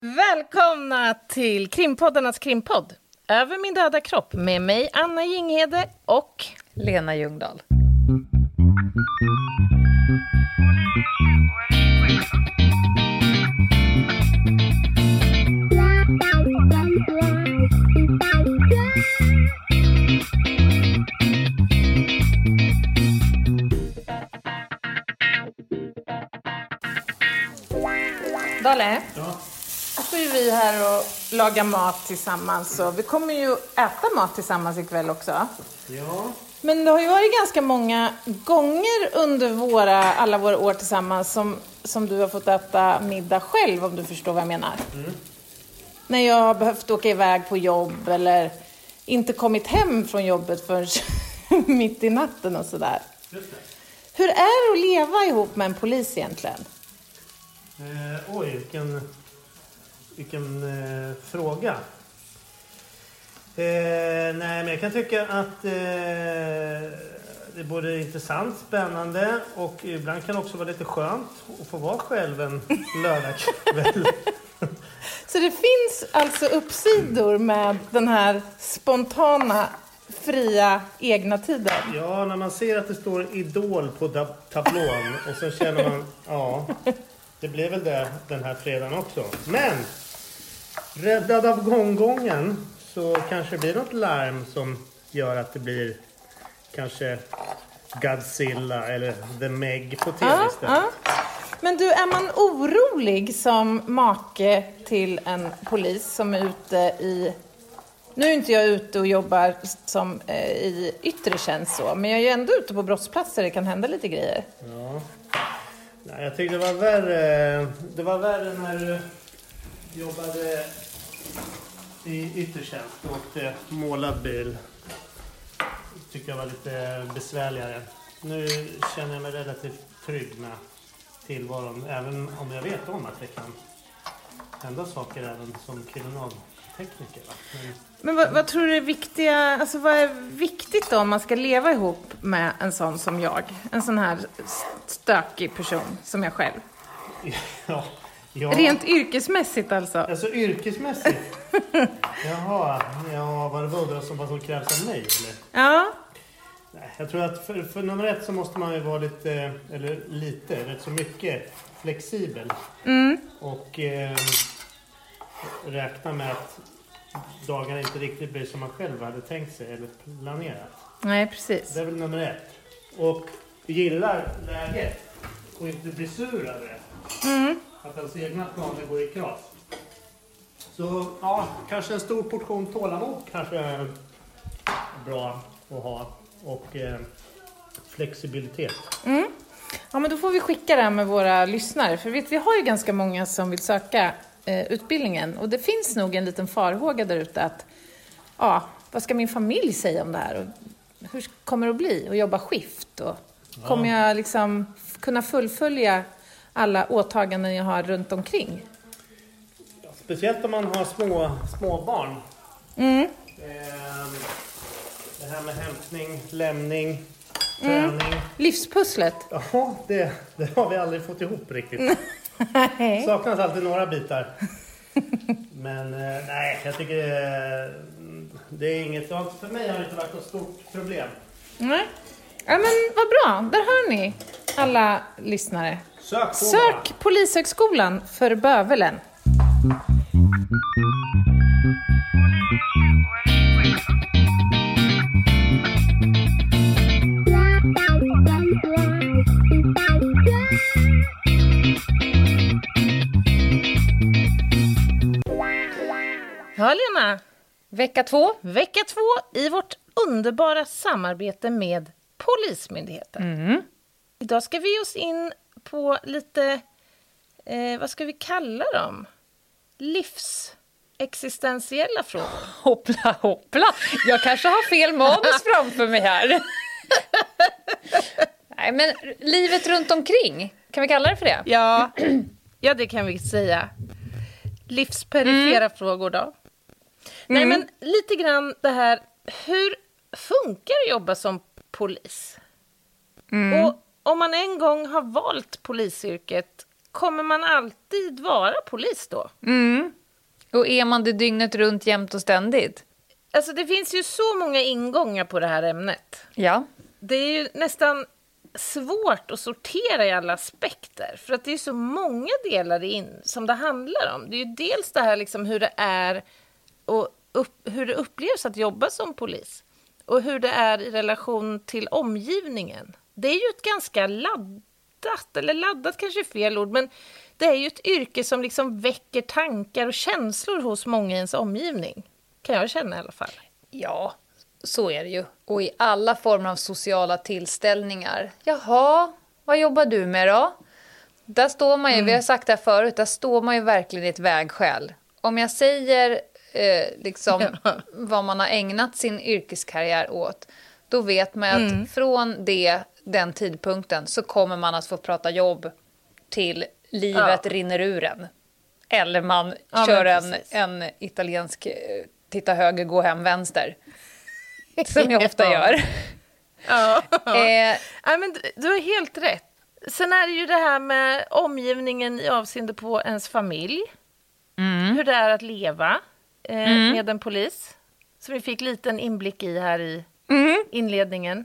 Välkomna till krimpoddarnas krimpodd Över min döda kropp med mig Anna Jinghede och Lena Ljungdahl. Här och lagar mat tillsammans och vi kommer ju äta mat tillsammans ikväll också. Ja. Men det har ju varit ganska många gånger under våra, alla våra år tillsammans som, som du har fått äta middag själv, om du förstår vad jag menar. Mm. När jag har behövt åka iväg på jobb eller inte kommit hem från jobbet förrän mitt i natten och sådär. Hur är det att leva ihop med en polis egentligen? Eh, oj, vilken, vilken eh, fråga. Eh, nej, men jag kan tycka att eh, det är både intressant, spännande och ibland kan det också vara lite skönt att få vara själv en lördagkväll. Så det finns alltså uppsidor med den här spontana, fria, egna tiden? Ja, när man ser att det står Idol på tablån och så känner man, ja, det blev väl det den här fredagen också. Men! Räddad av gonggongen så kanske det blir något larm som gör att det blir kanske Godzilla eller The Meg på tv ja, istället. Ja. Men du, är man orolig som make till en polis som är ute i... Nu är inte jag ute och jobbar som eh, i yttre tjänst så, men jag är ju ändå ute på brottsplatser det kan hända lite grejer. Ja. Nej, jag tyckte det var värre, det var värre när du jobbade i yttertjänst och åkte målad bil. Tyckte jag var lite besvärligare. Nu känner jag mig relativt trygg med tillvaron. Även om jag vet om att det kan hända saker även som kriminaltekniker. Men, Men vad, vad, tror du är viktiga, alltså vad är viktigt då om man ska leva ihop med en sån som jag? En sån här stökig person som jag själv. Ja, ja. Rent yrkesmässigt alltså? Alltså yrkesmässigt? Jaha, ja, vad det var som, vad som krävs av mig eller? Ja. Nej, jag tror att för, för nummer ett så måste man ju vara lite, eller lite, rätt så mycket flexibel. Mm. Och eh, räkna med att dagarna inte riktigt blir som man själv hade tänkt sig eller planerat. Nej, precis. Det är väl nummer ett. Och gillar läget och inte blir sur över det. Mm. Att ens egna planer går i kras. Så ja, kanske en stor portion tålamod kanske är bra att ha. Och eh, flexibilitet. Mm. Ja, men då får vi skicka det här med våra lyssnare. För vet, vi har ju ganska många som vill söka eh, utbildningen. Och det finns nog en liten farhåga där ute att ja, vad ska min familj säga om det här? Och hur kommer det att bli att jobba skift? Och ja. Kommer jag liksom kunna fullfölja alla åtaganden jag har runt omkring? Ja, speciellt om man har små, små barn. Mm. Eh, det här med hämtning, lämning, träning. Mm. Livspusslet. Ja, det, det har vi aldrig fått ihop riktigt. Saknas alltid några bitar. Men eh, nej, jag tycker eh, det är inget... För mig har det inte varit något stort problem. Nej. Ja, men vad bra. Där hör ni, alla lyssnare. Sök, på Sök. Polishögskolan för bövelen. Ja, Lena. Vecka två. Vecka två i vårt underbara samarbete med Polismyndigheten. Mm. Idag ska vi ge oss in på lite, eh, vad ska vi kalla dem? Livsexistentiella frågor. Hoppla, hoppla! Jag kanske har fel manus framför mig här. Nej, men livet runt omkring, kan vi kalla det för det? Ja, ja det kan vi säga. Livsperifera mm. frågor då. Nej, mm. men lite grann det här, hur funkar det att jobba som polis? Mm. Och om man en gång har valt polisyrket, kommer man alltid vara polis då? Och är man det dygnet runt jämt och ständigt? Alltså det finns ju så många ingångar på det här ämnet. Ja. Det är ju nästan svårt att sortera i alla aspekter. För att det är så många delar in som det handlar om. Det är ju dels det här liksom hur det är och upp, hur det upplevs att jobba som polis. Och hur det är i relation till omgivningen. Det är ju ett ganska laddat, eller laddat kanske är fel ord, men det är ju ett yrke som liksom väcker tankar och känslor hos många i ens omgivning. Kan jag känna i alla fall. Ja, så är det ju. Och i alla former av sociala tillställningar. Jaha, vad jobbar du med då? Där står man ju, vi har sagt det här förut, där står man ju verkligen i ett vägskäl. Om jag säger eh, liksom vad man har ägnat sin yrkeskarriär åt, då vet man att Mm. från det, den tidpunkten så kommer man att få prata jobb till livet Ja. rinner ur en. Eller man Ja, kör en, en italiensk eh, titta höger, gå hem vänster. Som jag ofta Ja. gör. Ja. Eh, Nej, men du- har helt rätt. Sen är det ju det här med omgivningen i avseende på ens familj. Hur det är att leva eh, med en polis. Som vi fick liten inblick i här i inledningen.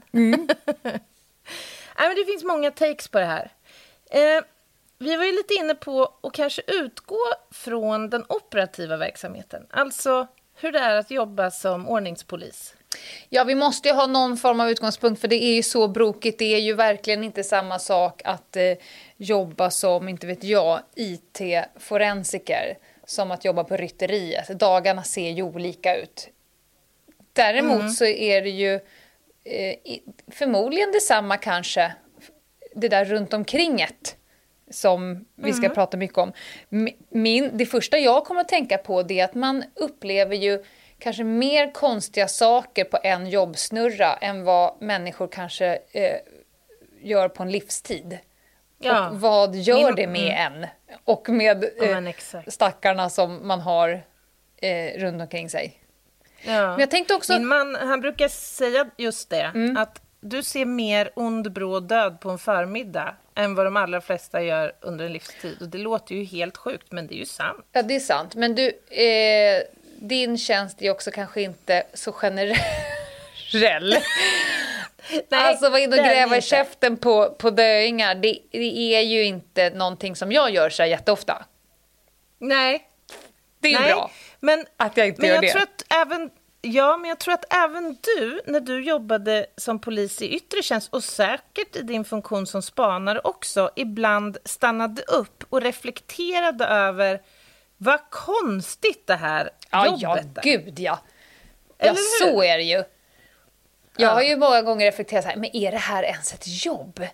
Nej, men det finns många takes på det här. Eh, vi var ju lite inne på att kanske utgå från den operativa verksamheten. Alltså hur det är att jobba som ordningspolis. Ja, vi måste ju ha någon form av utgångspunkt för det är ju så brokigt. Det är ju verkligen inte samma sak att eh, jobba som, inte vet jag, IT-forensiker som att jobba på rytteriet. Dagarna ser ju olika ut. Däremot så är det ju förmodligen detsamma kanske, det där runt omkringet som vi ska prata mycket om. Mi- Min, det första jag kommer att tänka på det är att man upplever ju kanske mer konstiga saker på en jobbsnurra än vad människor kanske eh, gör på en livstid. Ja. Och vad gör Min- det med en? Och med Ja, eh, exakt. stackarna som man har eh, runt omkring sig. Ja. Men jag tänkte också... Min man han brukar säga just det, Mm. att du ser mer ond, bråd död på en förmiddag än vad de allra flesta gör under en livstid. Och det låter ju helt sjukt, men det är ju sant. Ja, det är sant. Men du, eh, din tjänst är också kanske inte så generell. alltså vara inne och gräva i käften på, på döingar, det, det är ju inte någonting som jag gör så jätteofta. Nej, Det är nej. bra Men, att jag inte men gör jag det. tror att även... Ja, men jag tror att även du, när du jobbade som polis i yttre tjänst och säkert i din funktion som spanare också, ibland stannade upp och reflekterade över vad konstigt det här Ja, jobbet ja, är. gud ja. Ja, så är det ju. Jag Ja. har ju många gånger reflekterat så här, men är det här ens ett jobb?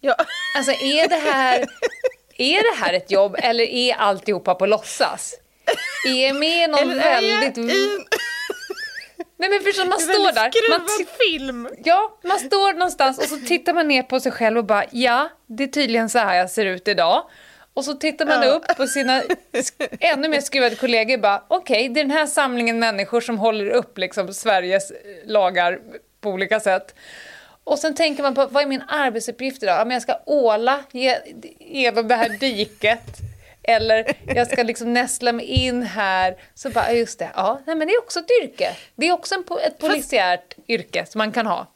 Ja. Alltså är det här, är det här ett jobb eller är alltihopa på låtsas? Är jag med i någon Eller är väldigt... i Nej men förstår man står där, man, film? ja, man står någonstans och så tittar man ner på sig själv och bara ja, det är tydligen så här jag ser ut idag. Och så tittar man Ja. upp på sina ännu mer skruvade kollegor och bara okej, det är den här samlingen människor som håller upp liksom Sveriges eh, lagar på olika sätt. Och sen tänker man på vad är min arbetsuppgift idag? Ja, men jag ska åla ge- genom det här diket. Eller jag ska liksom nästla mig in här. Så bara, just det, ja, nej, men det är också ett yrke. Det är också en, ett polisiärt yrke som man kan ha.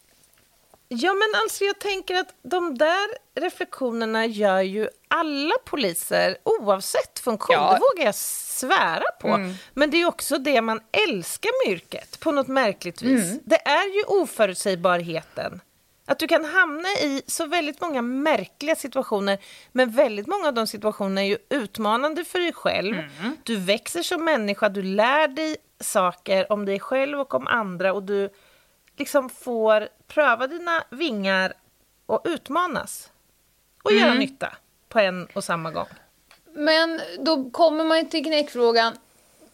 Ja, men alltså jag tänker att de där reflektionerna gör ju alla poliser oavsett funktion. Ja. Det vågar jag svära på. Men det är också det man älskar med yrket på något märkligt vis. Det är ju oförutsägbarheten. Att du kan hamna i så väldigt många märkliga situationer men väldigt många av de situationerna är ju utmanande för dig själv. Du växer som människa, du lär dig saker om dig själv och om andra och du liksom får pröva dina vingar och utmanas. Och göra nytta på en och samma gång. Men då kommer man ju till knäckfrågan.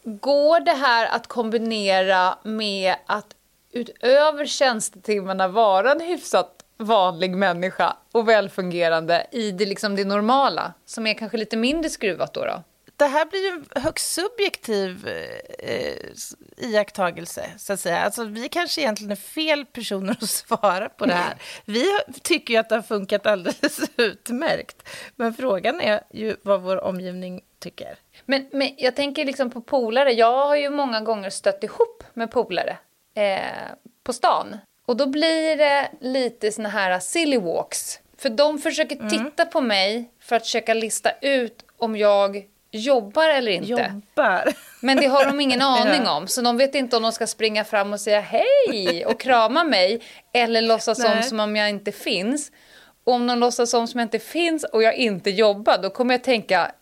Går det här att kombinera med att utöver tjänstetimmarna vara en hyfsat vanlig människa och välfungerande i det, liksom det normala, som är kanske lite mindre skruvat då? då? det här blir ju en högst subjektiv eh, iakttagelse, så att säga. Alltså, vi kanske egentligen är fel personer att svara på det här. Vi tycker ju att det har funkat alldeles utmärkt. Men frågan är ju vad vår omgivning tycker. Men, men jag tänker liksom på polare. Jag har ju många gånger stött ihop med polare eh, på stan. Och då blir det lite såna här silly walks. För de försöker mm. titta på mig för att försöka lista ut om jag jobbar eller inte. Jobbar. Men det har de ingen aning om. Så de vet inte om de ska springa fram och säga hej och krama mig. Eller låtsas som, som om jag inte finns. Och om de låtsas som som jag inte finns och jag inte jobbar, då kommer jag tänka,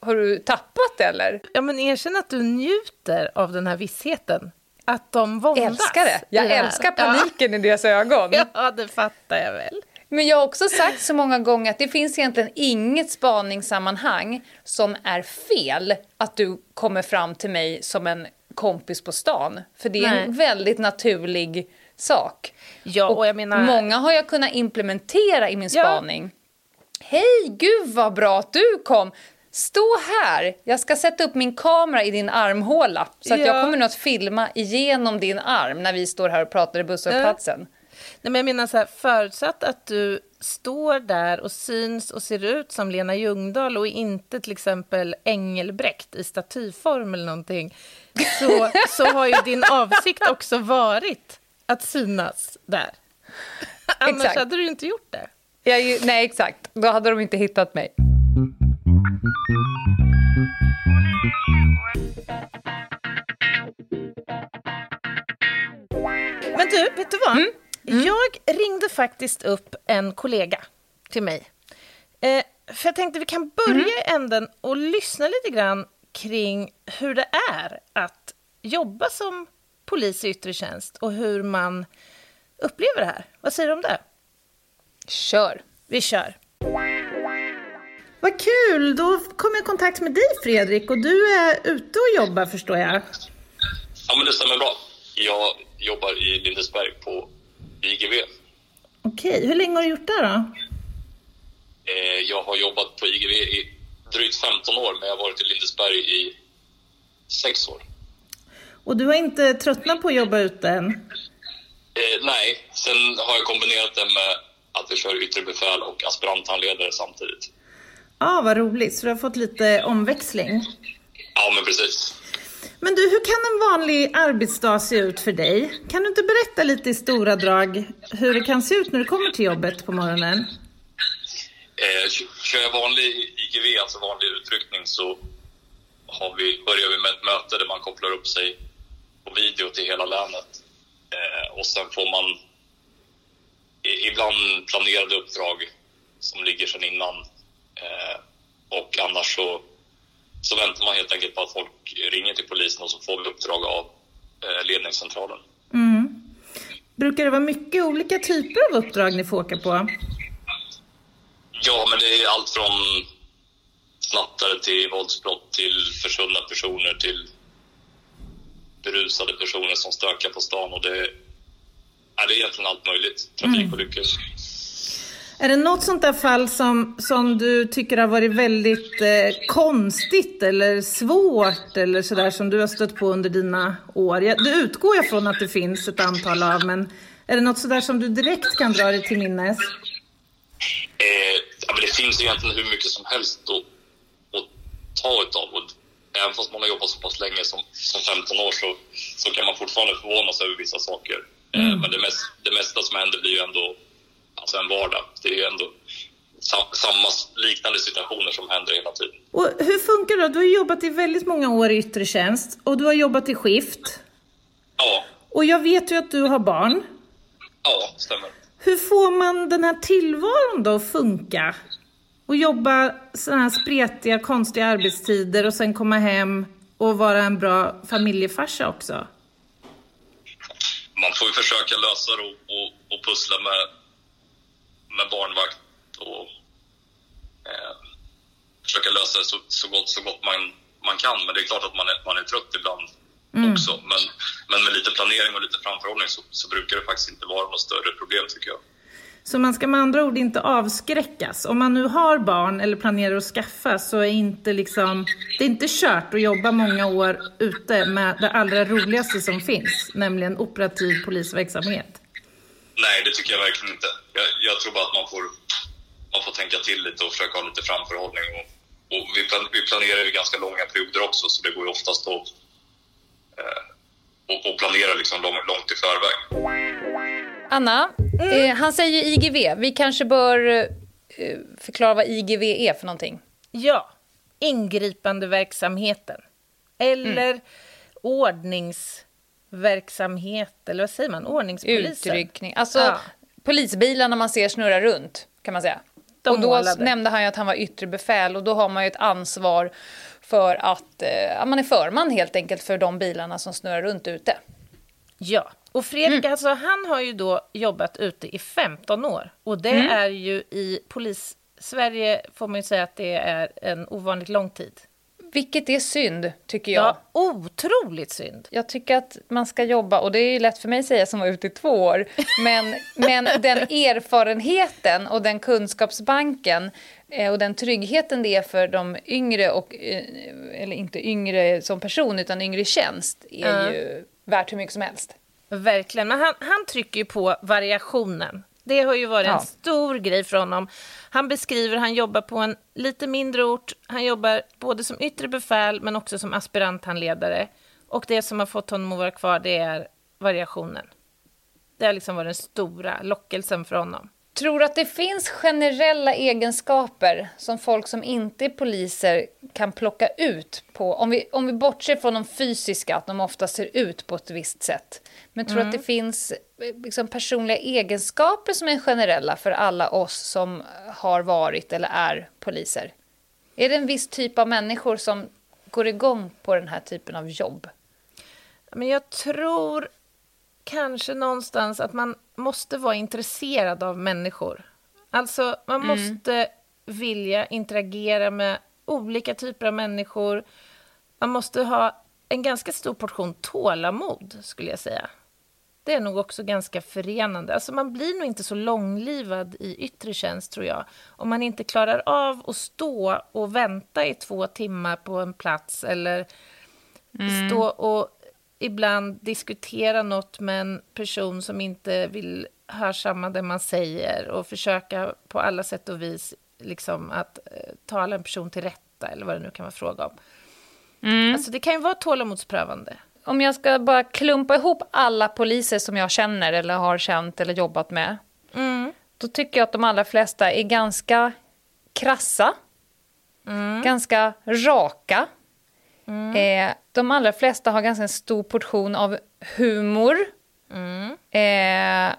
har du tappat eller? Ja, men erkänn att du njuter av den här vissheten. Att de våndas. Älskar det. Jag älskar paniken ja. i deras ögon. Ja, det fattar jag väl. Men jag har också sagt så många gånger att det finns egentligen inget spaningssammanhang som är fel att du kommer fram till mig som en kompis på stan. För det är Nej. en väldigt naturlig sak. Ja, och, och jag menar... Många har jag kunnat implementera i min spaning. Ja. Hej, gud vad bra att du kom! Stå här, jag ska sätta upp min kamera i din armhåla. Så att ja. jag kommer nog att filma igenom din arm när vi står här och pratar i busshållplatsen. Nej, men jag menar så här, förutsatt att du står där och syns och ser ut som Lena Ljungdahl och inte till exempel Engelbrekt i statyform eller någonting, så, så har ju din avsikt också varit att synas där. Annars exakt. hade du inte gjort det. Jag, nej, exakt. Då hade de inte hittat mig. Men du, vet du vad? Mm. Mm. Jag ringde faktiskt upp en kollega till mig. Eh, för jag tänkte vi kan börja mm. i änden och lyssna lite grann kring hur det är att jobba som polis i yttre tjänst och hur man upplever det här. Vad säger du om det? Kör. Vi kör. Vad kul! Då kom jag i kontakt med dig, Fredrik, och du är ute och jobbar, förstår jag. Ja, men det stämmer bra. Jag jobbar i Lindesberg på IGV. Okej, hur länge har du gjort det då? Eh, jag har jobbat på IGV i drygt 15 år, men jag har varit i Lindesberg i 6 år. Och du har inte tröttnat på att jobba ute än? Eh, nej, sen har jag kombinerat det med att vi kör yttre befäl och aspiranthandledare samtidigt. Ja, ah, vad roligt. Så du har fått lite omväxling? Ja, men precis. Men du, hur kan en vanlig arbetsdag se ut för dig? Kan du inte berätta lite i stora drag hur det kan se ut när du kommer till jobbet på morgonen? Eh, kör jag vanlig IGV, alltså vanlig utryckning, så har vi, börjar vi med ett möte där man kopplar upp sig på video till hela länet. Eh, och sen får man ibland planerade uppdrag som ligger sedan innan. Eh, och annars så så väntar man helt enkelt på att folk ringer till polisen och så får vi uppdrag av eh, ledningscentralen. Mm. Brukar det vara mycket olika typer av uppdrag ni får åka på? Ja, men det är allt från snattare till våldsbrott till försvunna personer till berusade personer som stökar på stan och det, ja, det är egentligen allt möjligt. Trafikolyckor. Mm. Är det något sånt där fall som, som du tycker har varit väldigt eh, konstigt eller svårt eller sådär som du har stött på under dina år? Jag, det utgår jag från att det finns ett antal av, men är det något sådär som du direkt kan dra dig till minnes? Eh, ja, men det finns egentligen hur mycket som helst att, att ta utav. Och även fast man har jobbat så pass länge som, som 15 år så, så kan man fortfarande förvånas över vissa saker. Eh, mm. men det, mest, det mesta som händer blir ju ändå alltså en vardag. Det är ju ändå samma liknande situationer som händer hela tiden. Och hur funkar det då? Du har jobbat i väldigt många år i yttre tjänst och du har jobbat i skift. Ja. Och jag vet ju att du har barn. Ja, stämmer. Hur får man den här tillvaron då att funka? Och jobba sådana här spretiga, konstiga arbetstider och sen komma hem och vara en bra familjefarsa också? Man får ju försöka lösa det och, och, och pussla med med barnvakt och eh, försöka lösa det så, så, gott, så gott man, man kan. Men det är klart att man är, man är trött ibland mm. också. Men, men med lite planering och lite framförhållning så, så brukar det faktiskt inte vara något större problem tycker jag. Så man ska med andra ord inte avskräckas. Om man nu har barn eller planerar att skaffa så är inte liksom, det är inte kört att jobba många år ute med det allra roligaste som finns, nämligen operativ polisverksamhet. Nej, det tycker jag verkligen inte. Jag, jag tror bara att man får, man får tänka till lite och försöka ha lite framförhållning. Och, och vi, plan, vi planerar ju ganska långa perioder också, så det går ju oftast att eh, och, och planera liksom lång, långt i förväg. Anna, eh, han säger IGV. Vi kanske bör eh, förklara vad IGV är för någonting. Ja, ingripande verksamheten. Eller ordningsverksamhet, eller vad säger man? Ordningspolisen. Utryckning. Alltså Ja. polisbilarna man ser snurra runt, kan man säga. De och då målade. nämnde han ju att han var yttre befäl och då har man ju ett ansvar för att eh, man är förman helt enkelt för de bilarna som snurrar runt ute. Ja, och Fredrik alltså, han har ju då jobbat ute i 15 år. Och det är ju i polis-Sverige får man ju säga att det är en ovanligt lång tid. Vilket är synd, tycker jag. Ja, otroligt synd. Jag tycker att man ska jobba, och det är ju lätt för mig att säga som var ute i två år, men, men den erfarenheten och den kunskapsbanken eh, och den tryggheten det är för de yngre, och, eh, eller inte yngre som person, utan yngre i tjänst, är Ja. ju värt hur mycket som helst. Verkligen. Men han, han trycker ju på variationen. Det har ju varit Ja. en stor grej för honom. Han beskriver, han jobbar på en lite mindre ort. Han jobbar både som yttre befäl men också som aspiranthandledare. Och det som har fått honom att vara kvar, det är variationen. Det har liksom varit den stora lockelsen för honom. Tror du att det finns generella egenskaper som folk som inte är poliser kan plocka ut på? Om vi, om vi bortser från de fysiska, att de ofta ser ut på ett visst sätt. Men tror du att det finns eh, liksom, personliga egenskaper som är generella för alla oss som har varit eller är poliser? Är det en viss typ av människor som går igång på den här typen av jobb? Men jag tror kanske någonstans att man måste vara intresserad av människor. Alltså, man måste vilja interagera med olika typer av människor. Man måste ha en ganska stor portion tålamod, skulle jag säga. Det är nog också ganska förenande. Alltså man blir nog inte så långlivad i yttre tjänst, tror jag, om man inte klarar av att stå och vänta i två timmar på en plats eller stå och ibland diskutera något med en person som inte vill hörsamma det man säger och försöka på alla sätt och vis liksom att eh, tala en person till rätta eller vad det nu kan vara fråga om. Alltså det kan ju vara tålamodsprövande. Om jag ska bara klumpa ihop alla poliser som jag känner eller har känt eller jobbat med. Då tycker jag att de allra flesta är ganska krassa. Ganska raka. Eh, de allra flesta har ganska stor portion av humor. Eh,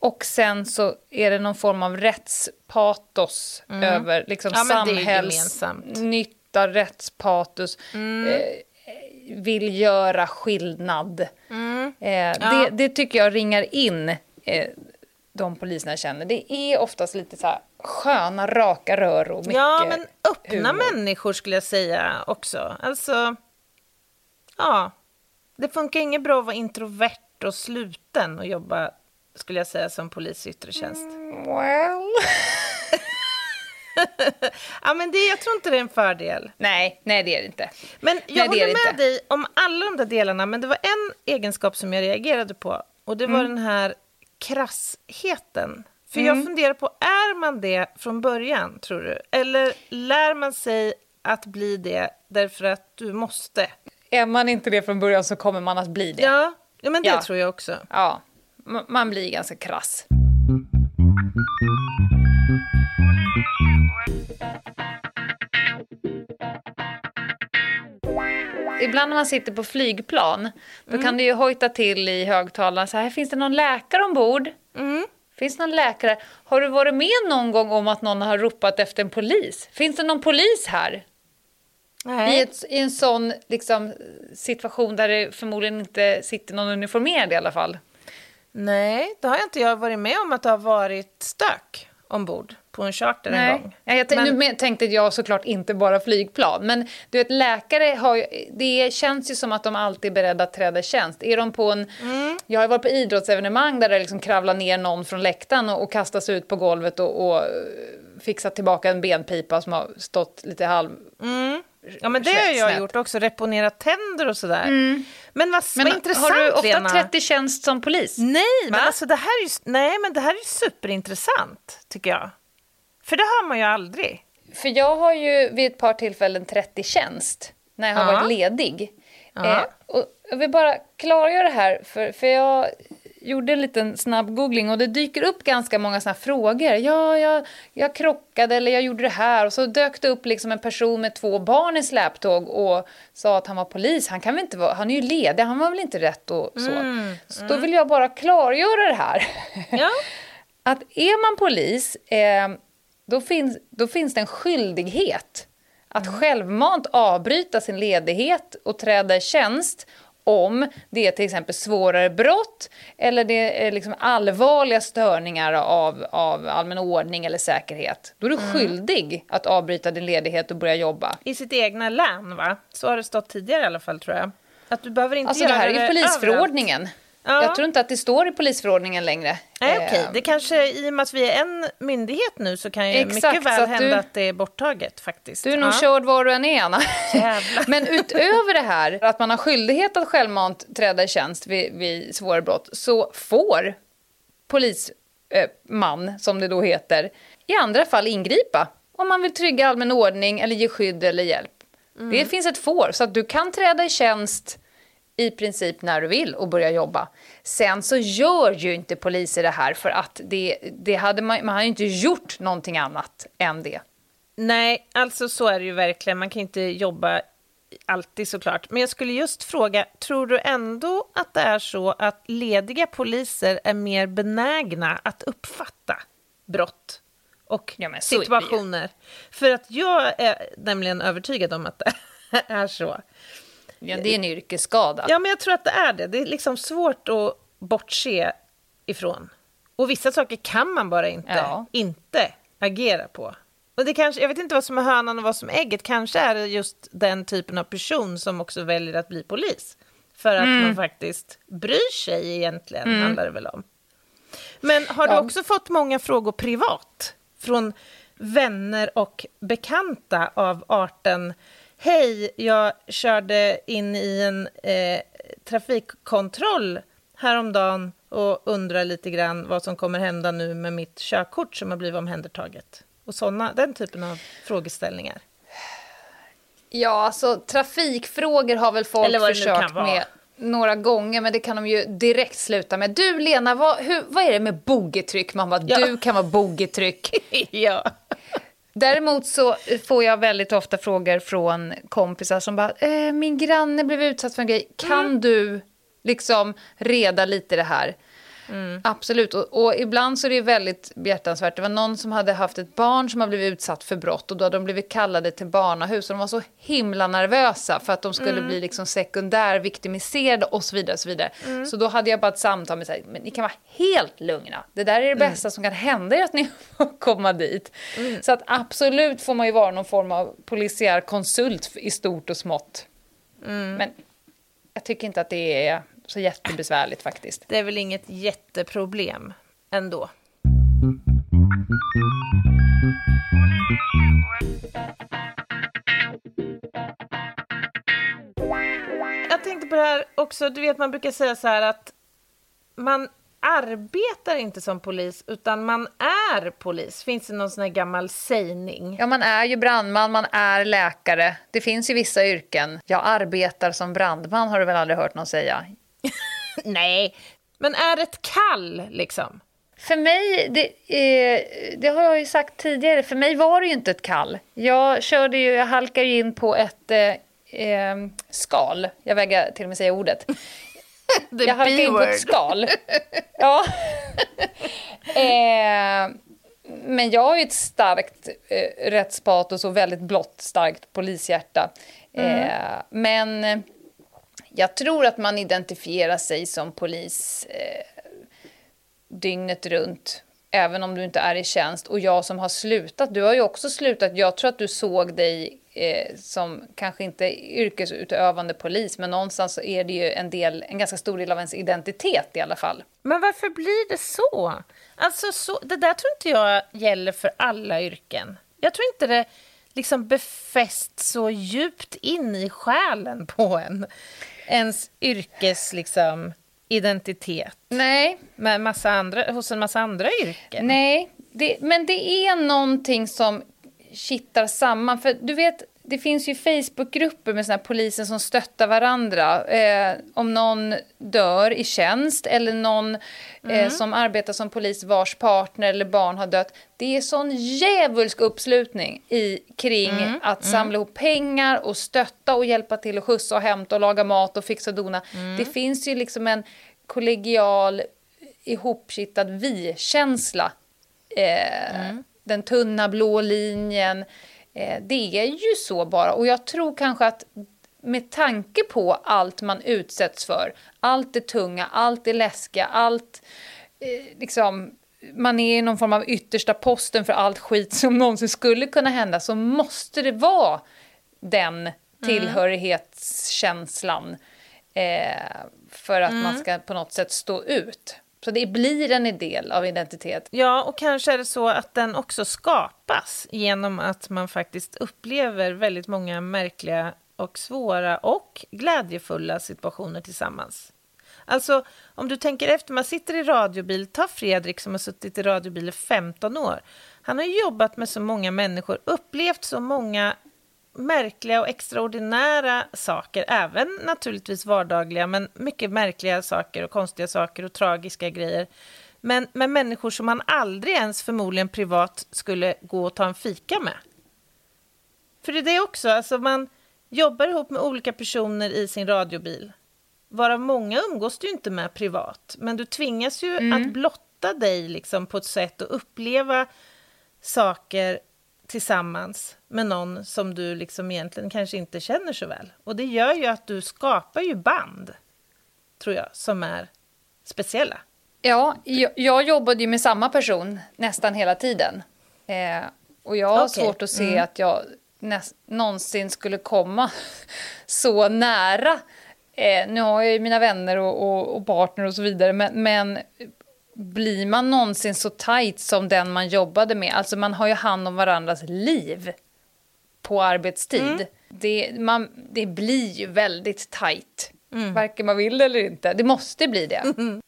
och sen så är det någon form av rättspatos över liksom Ja, samhällsnytta, rättspatos. Eh, vill göra skillnad. Eh, det, det tycker jag ringar in eh, de poliserna känner. Det är oftast lite så här sköna, raka rör och mycket Ja, men öppna humor. människor skulle jag säga också. Alltså, ja. Det funkar inget bra att vara introvert och sluten och jobba, skulle jag säga, som polis i yttre tjänst. Well. Ja, men det, jag tror inte det är en fördel. Nej, nej det är det inte. Men Nej, jag är håller med inte. dig om alla de där delarna, men det var en egenskap som jag reagerade på. Och det var Mm. den här krassheten. För jag funderar på, är man det från början, tror du? Eller lär man sig att bli det därför att du måste? Är man inte det från början så kommer man att bli det. Ja, ja men det Ja. tror jag också. Ja, man blir ganska krass. Ibland när man sitter på flygplan, då kan det ju hojta till i högtalaren så här, finns det någon läkare ombord? Finns det någon läkare? Har du varit med någon gång om att någon har ropat efter en polis? Finns det någon polis här? I, ett, I en sån liksom, situation där det förmodligen inte sitter någon uniformerad i alla fall. Nej, det har jag inte jag varit med om att det har varit stök ombord på en charter en gång. Ja, jag men... Nu tänkte jag såklart inte bara flygplan. Men du vet, läkare har ju, det känns ju som att de alltid är beredda att träda tjänst. Är de på en... Mm. Jag har varit på idrottsevenemang där det liksom kravlar ner någon från läktaren och, och kastas ut på golvet och, och fixat tillbaka en benpipa som har stått lite halv... Mm. Ja, men det har jag gjort också, reponerat tänder och sådär. Mm. Men vad, men, vad intressant, Har du ofta Lena. 30 tjänst som polis? Nej, men, alltså, det här är ju, nej, men det här är superintressant, tycker jag. För det har man ju aldrig. För jag har ju vid ett par tillfällen 30 tjänst när jag har ja. varit ledig. Ja. Eh, och jag vill bara klargöra det här, för, för jag gjorde en liten snabb googling och det dyker upp ganska många såna frågor. Ja, jag, jag krockade eller jag gjorde det här och så dök det upp liksom en person med två barn i släptåg och sa att han var polis. Han kan väl inte vara, han är ju ledig, han var väl inte rätt och så. Mm, så mm. då vill jag bara klargöra det här. Ja. att är man polis, eh, då, finns, då finns det en skyldighet att mm. självmant avbryta sin ledighet och träda i tjänst om det är till exempel svårare brott eller det är liksom allvarliga störningar av, av allmän ordning eller säkerhet. Då är du mm. skyldig att avbryta din ledighet och börja jobba. I sitt egna län, va? Så har det stått tidigare i alla fall, tror jag. Att du behöver inte alltså, det här är ju polisförordningen. Överallt. Ja. Jag tror inte att det står i polisförordningen längre. Nej, okej. Okay. Eh, det kanske, i och med att vi är en myndighet nu så kan ju Exakt, mycket väl hända du, att det är borttaget faktiskt. Du är nog ja. körd var du än är, Anna. Men utöver det här, att man har skyldighet att självmant träda i tjänst vid, vid svåra brott, så får polisman, eh, som det då heter, i andra fall ingripa om man vill trygga allmän ordning eller ge skydd eller hjälp. Mm. Det finns ett får, så att du kan träda i tjänst i princip när du vill och börja jobba. Sen så gör ju inte poliser det här för att det, det hade man, man har ju inte gjort någonting annat än det. Nej, alltså så är det ju verkligen. Man kan inte jobba alltid såklart. Men jag skulle just fråga, tror du ändå att det är så att lediga poliser är mer benägna att uppfatta brott och ja, situationer? För att jag är nämligen övertygad om att det är så. Ja, det är en yrkesskada. Ja, men jag tror att det är det. Det är liksom svårt att bortse ifrån. Och vissa saker kan man bara inte, ja. inte agera på. Och det kanske, jag vet inte vad som är hönan och vad som är ägget. Kanske är det just den typen av person som också väljer att bli polis. För att mm. man faktiskt bryr sig egentligen, mm. handlar det väl om. Men har ja. du också fått många frågor privat? Från vänner och bekanta av arten Hej, jag körde in i en eh, trafikkontroll häromdagen och undrar lite grann vad som kommer hända nu med mitt körkort som har blivit omhändertaget. Och såna, den typen av frågeställningar. Ja, alltså trafikfrågor har väl folk försökt med några gånger, men det kan de ju direkt sluta med. Du Lena, vad, hur, vad är det med bogetryck? Man bara, ja. du kan vara bogetryck. ja. Däremot så får jag väldigt ofta frågor från kompisar som bara, eh, min granne blev utsatt för en grej, kan mm. du liksom reda lite det här? Mm. Absolut, och, och, ibland så är det väldigt behjärtansvärt. Det var någon som hade haft ett barn som har blivit utsatt för brott och då hade de blivit kallade till barnahus och de var så himla nervösa för att de skulle mm. bli liksom sekundär viktimiserade och så vidare. Och så, vidare. Mm. så då hade jag bara ett samtal med sig, men ni kan vara helt lugna. Det där är det mm. bästa som kan hända er att ni får komma dit. Mm. Så att absolut får man ju vara någon form av polisiär konsult i stort och smått. Mm. Men jag tycker inte att det är så jättebesvärligt faktiskt. Det är väl inget jätteproblem ändå. Jag tänkte på det här också, du vet man brukar säga så här att man arbetar inte som polis, utan man är polis. Finns det någon sån här gammal sägning? Ja, man är ju brandman, man är läkare. Det finns ju vissa yrken. Jag arbetar som brandman har du väl aldrig hört någon säga? Nej, men är det ett kall liksom? För mig, det, eh, det, har jag ju sagt tidigare, för mig var det ju inte ett kall. Jag körde ju, jag halkade in på ett eh, eh skal. Jag vägrar till och med säga ordet. jag halkade in på ett skal. ja. eh, men jag har ju ett starkt eh, rättspatos och väldigt blått starkt polishjärta. Mm. Eh, men jag tror att man identifierar sig som polis eh, dygnet runt även om du inte är i tjänst. Och jag som har slutat, du har ju också slutat. Jag tror att du såg dig eh, som kanske inte yrkesutövande polis, men någonstans så är det ju en, del, en ganska stor del av ens identitet i alla fall. Men varför blir det så? Alltså, så, det där tror inte jag gäller för alla yrken. Jag tror inte det liksom befäst så djupt in i själen på en, ens yrkes liksom, identitet. Nej. Med massa andra, hos en massa andra yrken. Nej, det, men det är någonting som kittar samman. För du vet, det finns ju Facebookgrupper med såna poliser som stöttar varandra. Eh, om någon dör i tjänst eller någon eh, mm. eh, som arbetar som polis vars partner eller barn har dött. Det är sån djävulsk uppslutning i, kring mm. att mm. samla ihop pengar och stötta och hjälpa till att skjutsa och hämta och laga mat och fixa och dona. Mm. Det finns ju liksom en kollegial ihopkittad vi-känsla. Eh, mm. den tunna blå linjen det är ju så bara. Och jag tror kanske att med tanke på allt man utsätts för, allt det tunga, allt det läskiga, allt eh, liksom man är i någon form av yttersta posten för allt skit som någonsin skulle kunna hända så måste det vara den mm. tillhörighetskänslan eh, för att mm. man ska på något sätt stå ut. Så det blir en del av identitet. Ja, och kanske är det så att den också skapas genom att man faktiskt upplever väldigt många märkliga och svåra och glädjefulla situationer tillsammans. Alltså, om du tänker efter, man sitter i radiobil, ta Fredrik som har suttit i radiobil i 15 år. Han har jobbat med så många människor, upplevt så många märkliga och extraordinära saker, även naturligtvis vardagliga, men mycket märkliga saker och konstiga saker och tragiska grejer. Men med människor som man aldrig ens förmodligen privat skulle gå och ta en fika med. För det är det också, alltså man jobbar ihop med olika personer i sin radiobil. Varav många umgås du inte med privat, men du tvingas ju mm. att blotta dig liksom på ett sätt och uppleva saker tillsammans med någon som du liksom egentligen kanske inte känner så väl. Och det gör ju att du skapar ju band, tror jag, som är speciella. Ja, jag, jag jobbade ju med samma person nästan hela tiden. Eh, och jag har okay. svårt att se mm. att jag näst, någonsin skulle komma så nära. Eh, nu har jag ju mina vänner och, och, och partner och så vidare, men, men blir man någonsin så tajt som den man jobbade med? Alltså man har ju hand om varandras liv på arbetstid. Mm. Det, man, det blir ju väldigt tajt, mm. varken man vill eller inte. Det måste bli det. Mm.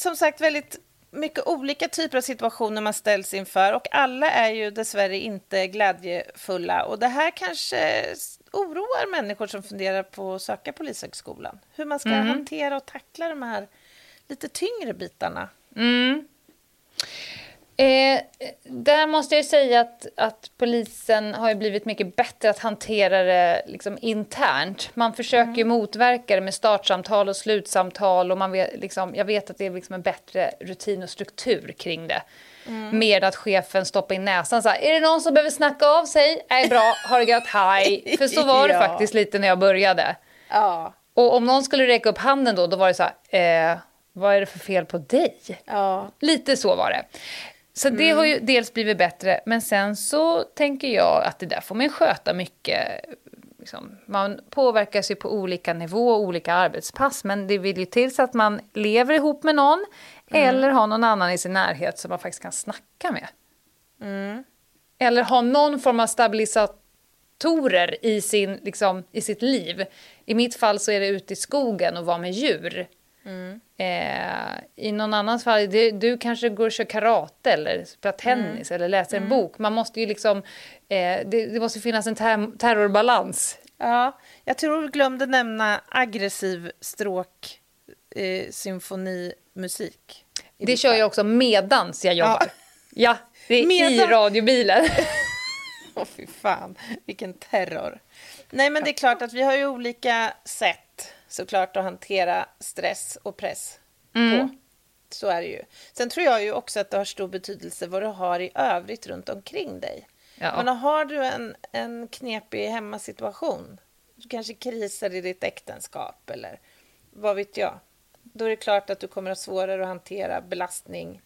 Som sagt väldigt mycket olika typer av situationer man ställs inför och alla är ju dessvärre inte glädjefulla. Och det här kanske oroar människor som funderar på att söka Polishögskolan. Hur man ska mm. hantera och tackla de här lite tyngre bitarna. Mm. Eh, där måste jag säga att, att polisen har blivit mycket bättre att hantera det liksom, internt. Man försöker mm. motverka det med startsamtal och slutsamtal och man vet, liksom, jag vet att det är liksom en bättre rutin och struktur kring det. Mm. Mer att chefen stoppar in näsan så här, är det någon som behöver snacka av sig? Nej, bra, ha det gött, hej. För så var det ja. faktiskt lite när jag började. Ja. Och om någon skulle räcka upp handen då, då var det så här, eh, vad är det för fel på dig? Ja. Lite så var det. Så mm. det har ju dels blivit bättre, men sen så tänker jag att det där får man sköta mycket. Liksom. Man påverkas ju på olika nivå, olika arbetspass, men det vill ju till så att man lever ihop med någon mm. eller har någon annan i sin närhet som man faktiskt kan snacka med. Mm. Eller ha någon form av stabilisatorer i, sin, liksom, i sitt liv. I mitt fall så är det ute i skogen och vara med djur. Mm. Eh, I någon annans fall, det, du kanske går och kör karate eller spelar tennis mm. eller läser en mm. bok. Man måste ju liksom, eh, det, det, måste finnas en ter terrorbalans. Ja, jag tror du glömde nämna aggressiv stråk eh, symfonimusik. Det kör jag också medans jag jobbar. Ja, ja det är Medan... i radiobilen. Åh oh, fy fan, vilken terror. Nej men det är klart att vi har ju olika sätt såklart att hantera stress och press mm. på. Så är det ju. Sen tror jag ju också att det har stor betydelse vad du har i övrigt runt omkring dig. Ja. Men har du en, en knepig hemmasituation, du kanske krisar i ditt äktenskap eller vad vet jag, då är det klart att du kommer att ha svårare att hantera belastning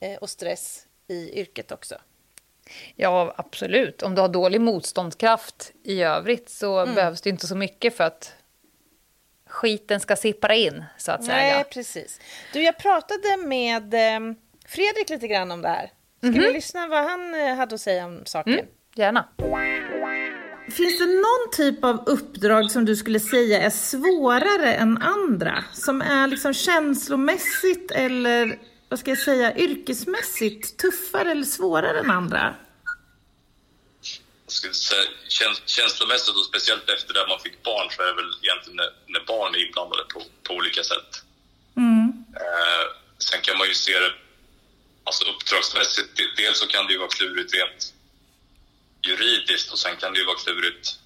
eh, och stress i yrket också. Ja, absolut. Om du har dålig motståndskraft i övrigt så Mm. behövs det inte så mycket för att skiten ska sippra in, så att säga. Nej, precis. Du, jag pratade med eh, Fredrik lite grann om det här. Ska vi lyssna vad han eh, hade att säga om saken? Mm, gärna. Finns det någon typ av uppdrag som du skulle säga är svårare än andra? Som är liksom känslomässigt eller vad ska jag säga, yrkesmässigt tuffare eller svårare än andra? Säga, käns känslomässigt och speciellt efter det man fick barn så är det väl egentligen när, när barn är inblandade på, på olika sätt. Eh, sen kan man ju se det alltså uppdragsmässigt. De- Dels så kan det ju vara klurigt rent juridiskt och sen kan det ju vara klurigt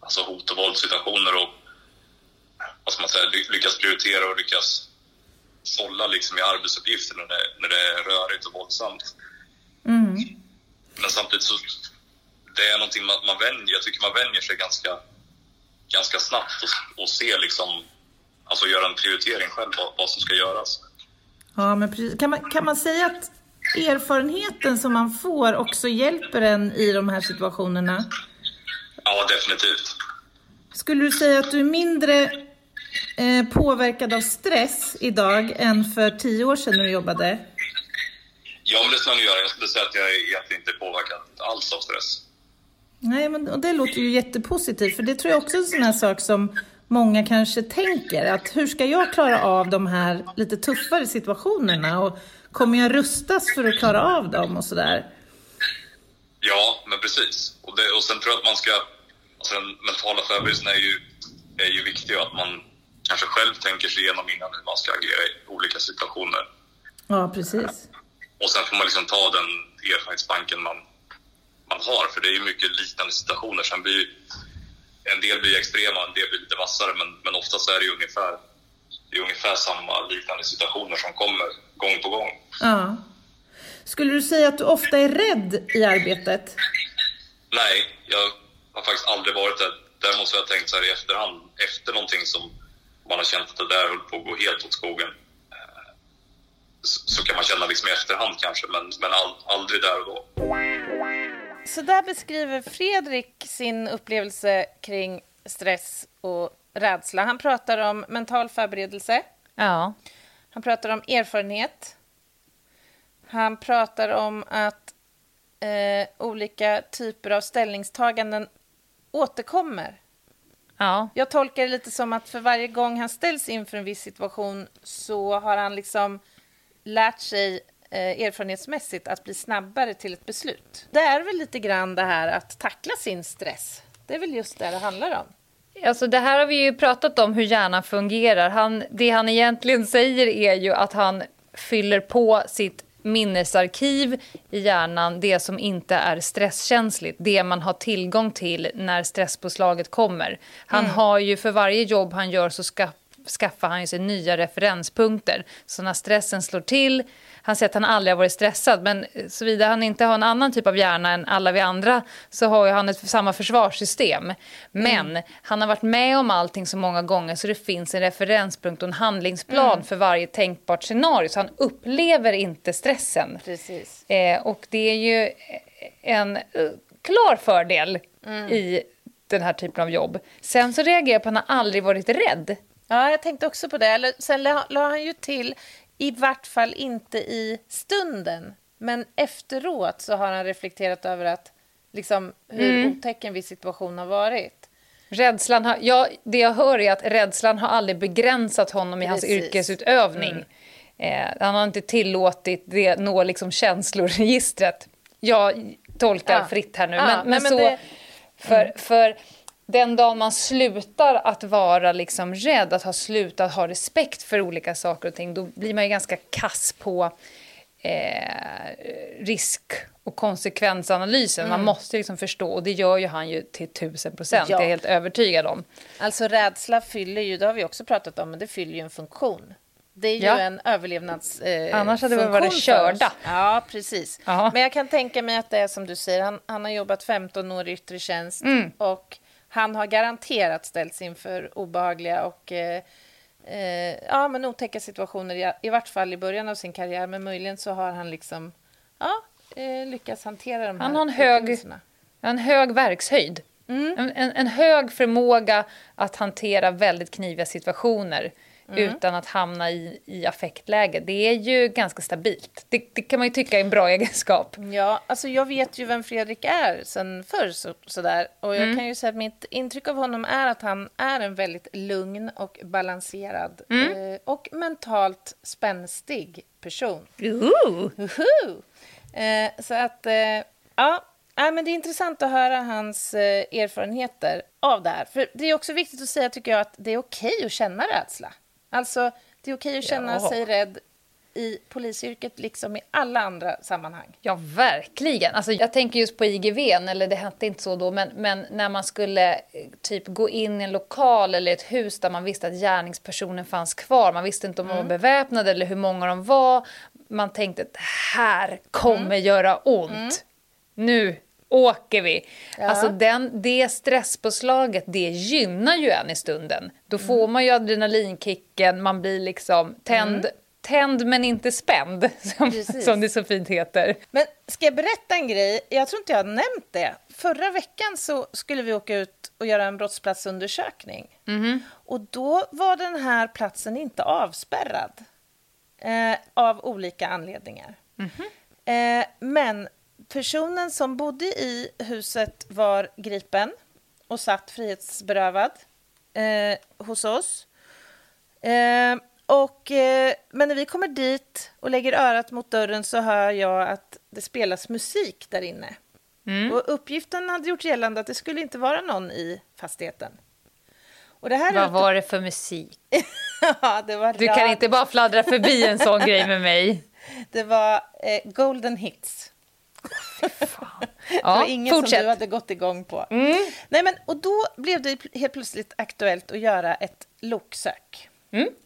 alltså hot och våldssituationer och vad ska man säga, ly- lyckas prioritera och lyckas sålla liksom i arbetsuppgifter när det, när det är rörigt och våldsamt. Men samtidigt så det är någonting man, man vänjer, jag tycker man vänjer sig ganska, ganska snabbt och, och ser liksom, alltså göra en prioritering själv vad, vad som ska göras. Ja, men precis. Kan, man, kan man säga att erfarenheten som man får också hjälper en i de här situationerna? Ja, definitivt. Skulle du säga att du är mindre eh, påverkad av stress idag än för tio år sedan när du jobbade? Ja, men det ska man ju göra. Jag skulle säga att jag är egentligen inte påverkad alls av stress. Nej, men och det låter ju jättepositivt, för det tror jag också är en sån här sak som många kanske tänker, att hur ska jag klara av de här lite tuffare situationerna och kommer jag rustas för att klara av dem och sådär? Ja, men precis. Och, det, och sen tror jag att man ska... Alltså den mentala förberedelsen är ju, är ju viktig och att man kanske själv tänker sig igenom innan hur man ska agera i olika situationer. Ja, precis. Och sen får man liksom ta den erfarenhetsbanken man, man har, för det är ju mycket liknande situationer. Sen blir ju, en del blir extrema, en del blir lite vassare, men, men oftast är det ju ungefär, det är ungefär samma liknande situationer som kommer gång på gång. Ja. Skulle du säga att du ofta är rädd i arbetet? Nej, jag har faktiskt aldrig varit det. Däremot så har jag tänkt så här i efterhand, efter någonting som man har känt att det där höll på att gå helt åt skogen, eh, så kan man känna liksom i efterhand kanske, men, men aldrig där och då. Så där beskriver Fredrik sin upplevelse kring stress och rädsla. Han pratar om mental förberedelse. Ja. Han pratar om erfarenhet. Han pratar om att eh, olika typer av ställningstaganden återkommer. Ja. Jag tolkar det lite som att för varje gång han ställs inför en viss situation så har han liksom lärt sig eh, erfarenhetsmässigt att bli snabbare till ett beslut. Det är väl lite grann det här att tackla sin stress. Det är väl just det det handlar om. Alltså det här har vi ju pratat om hur hjärnan fungerar. Han, det han egentligen säger är ju att han fyller på sitt minnesarkiv i hjärnan, det som inte är stresskänsligt, det man har tillgång till när stresspåslaget kommer. Han har ju för varje jobb han gör så ska, skaffar han ju sig nya referenspunkter. Så när stressen slår till, han säger att han aldrig har varit stressad, men såvida han inte har en annan typ av hjärna än alla vi andra så har ju han ett, samma försvarssystem. Men han har varit med om allting så många gånger så det finns en referenspunkt och en handlingsplan för varje tänkbart scenario. Så han upplever inte stressen. Precis. Eh, och det är ju en eh, klar fördel i den här typen av jobb. Sen så reagerar jag på att han aldrig varit rädd. Ja, jag tänkte också på det. Sen la han ju till, i vart fall inte i stunden, men efteråt så har han reflekterat över att liksom, hur otäck en viss situation har varit. Rädslan har, ja, det jag hör är att rädslan har aldrig begränsat honom i hans Precis. yrkesutövning. Eh, han har inte tillåtit det nå liksom känsloregistret. Jag tolkar Ja. fritt här nu. Ja, men, nej, men men så, det- för, för den dagen man slutar att vara liksom rädd, att ha slutat ha respekt för olika saker och ting, då blir man ju ganska kass på eh, risk och konsekvensanalysen. Man måste liksom förstå, och det gör ju han ju till tusen procent, Ja. det är jag helt övertygad om. Alltså rädsla fyller ju, det har vi också pratat om, men det fyller ju en funktion. Det är ju Ja. en överlevnads... Eh, Annars hade vi varit körda. Ja, precis. Ja. Men jag kan tänka mig att det är som du säger, han, han har jobbat 15 år i yttre tjänst Mm. och han har garanterat ställts inför obehagliga och eh, eh, ja, men otäcka situationer, i, i vart fall i början av sin karriär, men möjligen så har han liksom ja, eh, lyckats hantera de Han här har en hög-. En hög verkshöjd. Mm. En, en, en hög förmåga att hantera väldigt kniviga situationer Mm. utan att hamna i, i affektläge. Det är ju ganska stabilt. Det, det kan man ju tycka är en bra egenskap. Ja, alltså jag vet ju vem Fredrik är sen förr. Så, sådär. Och jag kan ju säga att mitt intryck av honom är att han är en väldigt lugn och balanserad eh, och mentalt spänstig person. Uhu! Eh, så att, eh, ja. Nej, men det är intressant att höra hans eh, erfarenheter av det här. För det är också viktigt att säga, tycker jag, att det är okej att känna rädsla. Alltså, det är okej att känna Ja. sig rädd i polisyrket, liksom i alla andra sammanhang. Ja, verkligen. Alltså, jag tänker just på IGV, eller det hette inte så då, men, men när man skulle eh, typ gå in i en lokal eller ett hus där man visste att gärningspersonen fanns kvar. Man visste inte om de var beväpnade eller hur många de var. Man tänkte att det här kommer göra ont. Nu åker vi. Alltså den, det stresspåslaget, det gynnar ju en i stunden. Då får man ju adrenalinkicken, man blir liksom tänd, tänd men inte spänd, som, Precis. som det så fint heter. Men ska jag berätta en grej? Jag tror inte jag har nämnt det. Förra veckan så skulle vi åka ut och göra en brottsplatsundersökning. Och då var den här platsen inte avspärrad. Eh, av olika anledningar. Eh, men personen som bodde i huset var gripen och satt frihetsberövad eh, hos oss. Eh, och, eh, men när vi kommer dit och lägger örat mot dörren så hör jag att det spelas musik där inne. Och uppgiften hade gjort gällande att det skulle inte vara någon i fastigheten. Och det här är Vad var det för musik? ja, det var Du kan rad- inte bara fladdra förbi en sån grej med mig. Det var eh, Golden Hits. Det Ja, var inget som fortsätt. du hade gått igång på. Nej, men, och då blev det helt plötsligt aktuellt att göra ett loksök.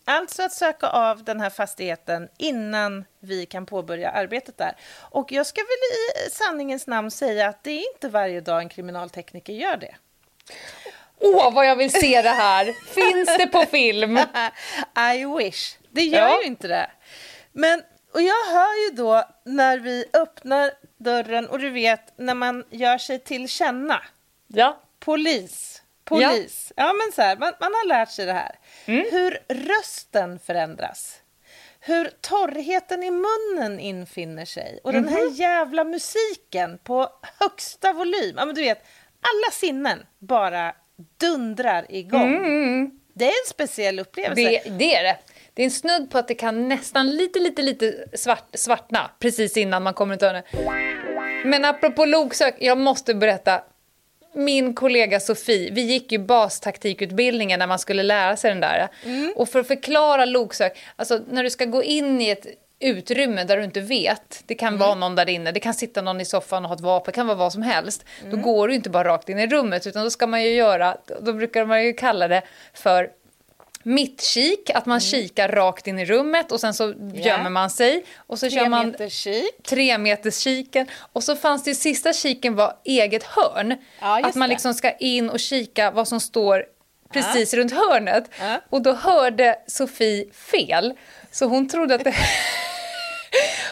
Alltså att söka av den här fastigheten innan vi kan påbörja arbetet där. Och jag ska väl i sanningens namn säga att det är inte varje dag en kriminaltekniker gör det. Åh, vad jag vill se det här! Finns det på film? I wish. Det gör Ja. ju inte det. Men, och jag hör ju då när vi öppnar dörren och du vet när man gör sig till känna. Ja. Polis. Polis. Ja, men så här, man, man har lärt sig det här. Hur rösten förändras. Hur torrheten i munnen infinner sig. Och den här jävla musiken på högsta volym. Ja, men du vet, alla sinnen bara dundrar igång. Det är en speciell upplevelse. Det, det är det. Det är en snudd på att det kan nästan lite, lite, lite svart, svartna precis innan man kommer ut dörren. Men apropå loksök, jag måste berätta. Min kollega Sofie, vi gick ju bastaktikutbildningen när man skulle lära sig den där. Och för att förklara loksök, alltså när du ska gå in i ett utrymme där du inte vet, det kan vara någon där inne, det kan sitta någon i soffan och ha ett vapen, det kan vara vad som helst. Då går du inte bara rakt in i rummet utan då ska man ju göra, då brukar man ju kalla det för mittkik, att man kikar rakt in i rummet och sen så gömmer man sig. Och så kör Tre man meter kik. tre meters kiken. Och så fanns det sista kiken var eget hörn. Ja, att man det. liksom ska in och kika vad som står precis runt hörnet. Ja. Och då hörde Sofie fel. Så hon trodde att det...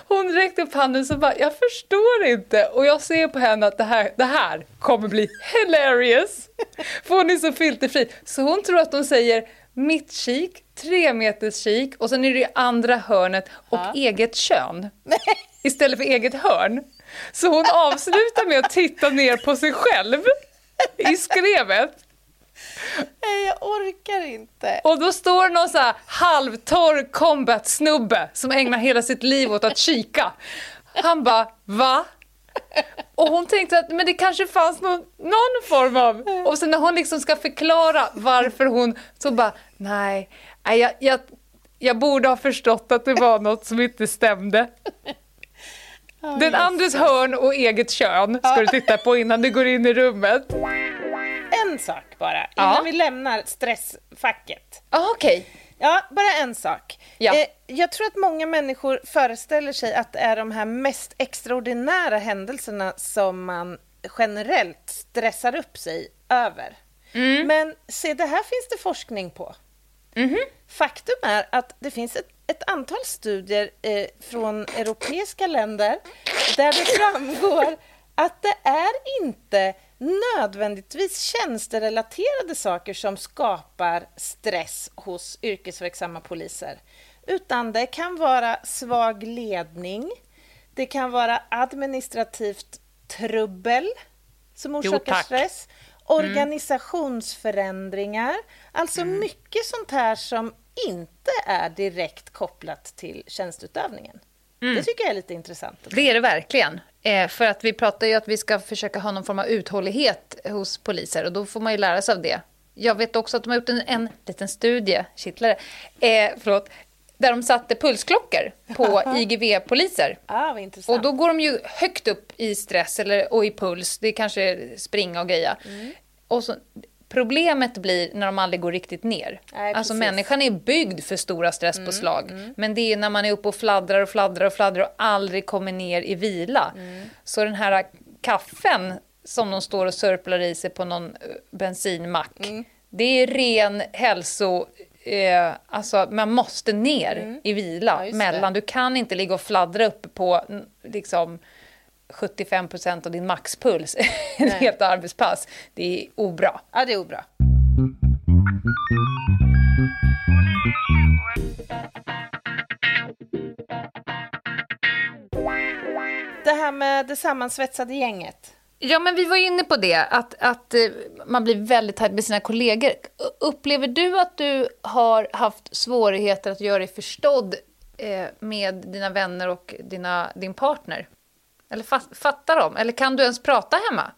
Hon räckte upp handen så bara, jag förstår inte. Och jag ser på henne att det här, det här kommer bli hilarious. För hon är så filterfri. Så hon tror att de säger mittkik, tre meters kik och sen är det andra hörnet och eget kön. Istället för eget hörn. Så hon avslutar med att titta ner på sig själv i skrevet. Nej, jag orkar inte. Och då står någon så här halvtorr combat-snubbe som ägnar hela sitt liv åt att kika. Han bara, va? Och hon tänkte att men det kanske fanns någon, någon form av... Och sen när hon liksom ska förklara varför hon så bara, nej, jag, jag, jag borde ha förstått att det var något som inte stämde. Den andres hörn och eget kön ska du titta på innan du går in i rummet. En sak bara, innan Ja. vi lämnar stressfacket. Ah, Okej. Ja, bara en sak. Ja. Eh, jag tror att många människor föreställer sig att det är de här mest extraordinära händelserna som man generellt stressar upp sig över. Mm. Men se, det här finns det forskning på. Mhm. Faktum är att det finns ett, ett antal studier eh, från europeiska länder där det framgår att det är inte nödvändigtvis tjänsterelaterade saker som skapar stress hos yrkesverksamma poliser. Utan det kan vara svag ledning, det kan vara administrativt trubbel som orsakar tack. stress, organisationsförändringar, alltså mycket sånt här som inte är direkt kopplat till tjänstutövningen. Det tycker jag är lite intressant. Det är det verkligen. Eh, för att vi pratar ju att vi ska försöka ha någon form av uthållighet hos poliser och då får man ju lära sig av det. Jag vet också att de har gjort en, en liten studie, kittlare, eh, förlåt, där de satte pulsklockor på IGV-poliser. Ah. Och då går de ju högt upp i stress eller, och i puls. Det är kanske springa och greja. Mm. Och så, problemet blir när de aldrig går riktigt ner. Nej, alltså precis. Mm, människan är byggd för stora stresspåslag. Men det är när man är uppe och fladdrar och fladdrar och fladdrar och aldrig kommer ner i vila. Mm. Så den här kaffen som de står och sörplar i sig på någon eh, bensinmack. Mm. Det är ren hälso... Eh, alltså man måste ner i vila Mm. Ja, mellan. det. Du kan inte ligga och fladdra uppe på mm, liksom 75 procent av din maxpuls ett helt arbetspass. Det är obra. Ja, det är bra. Det här med det sammansvetsade gänget. Ja, men vi var inne på det, att, att eh, man blir väldigt tajt med sina kollegor. Upplever du att du har haft svårigheter att göra dig förstådd eh, med dina vänner och dina, din partner? Eller fa- fattar de? Eller kan du ens prata hemma?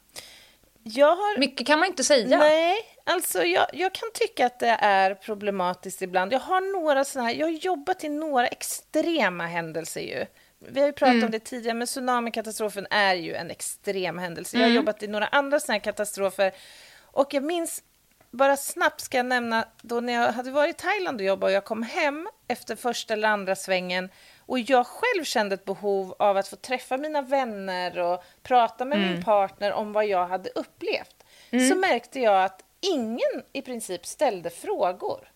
Jag har... Mycket kan man inte säga. Nej, alltså jag, jag kan tycka att det är problematiskt ibland. Jag har några såna här, jag har jobbat i några extrema händelser ju. Vi har ju pratat Mm. om det tidigare, men tsunamikatastrofen är ju en extrem händelse. Jag har Mm. jobbat i några andra såna här katastrofer. Och jag minns, bara snabbt ska jag nämna, då när jag hade varit i Thailand och jobbat och jag kom hem efter första eller andra svängen och jag själv kände ett behov av att få träffa mina vänner och prata med min partner om vad jag hade upplevt så märkte jag att ingen i princip ställde frågor.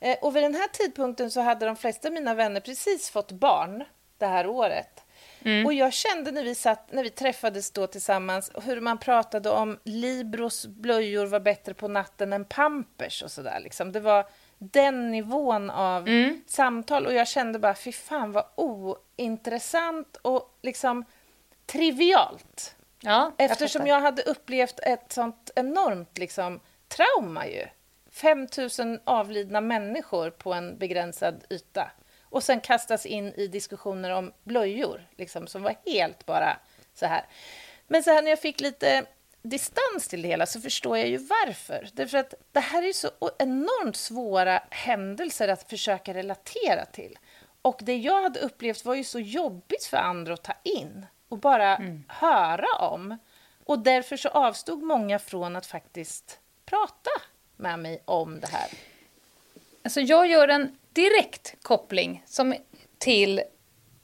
Eh, och vid den här tidpunkten så hade de flesta av mina vänner precis fått barn det här året. Och jag kände när vi, satt, när vi träffades då tillsammans hur man pratade om Libros blöjor var bättre på natten än Pampers och sådär. Liksom. Det var den nivån av samtal och jag kände bara fy fan vad ointressant och liksom trivialt. Ja, Eftersom fattar. jag hade upplevt ett sånt enormt liksom, trauma ju. 5 000 avlidna människor på en begränsad yta. Och sen kastas in i diskussioner om blöjor, liksom, som var helt bara så här. Men så här när jag fick lite distans till det hela så förstår jag ju varför. Därför att det här är så enormt svåra händelser att försöka relatera till. Och det jag hade upplevt var ju så jobbigt för andra att ta in och bara höra om. Och därför så avstod många från att faktiskt prata med mig om det här. Alltså jag gör en direkt koppling som till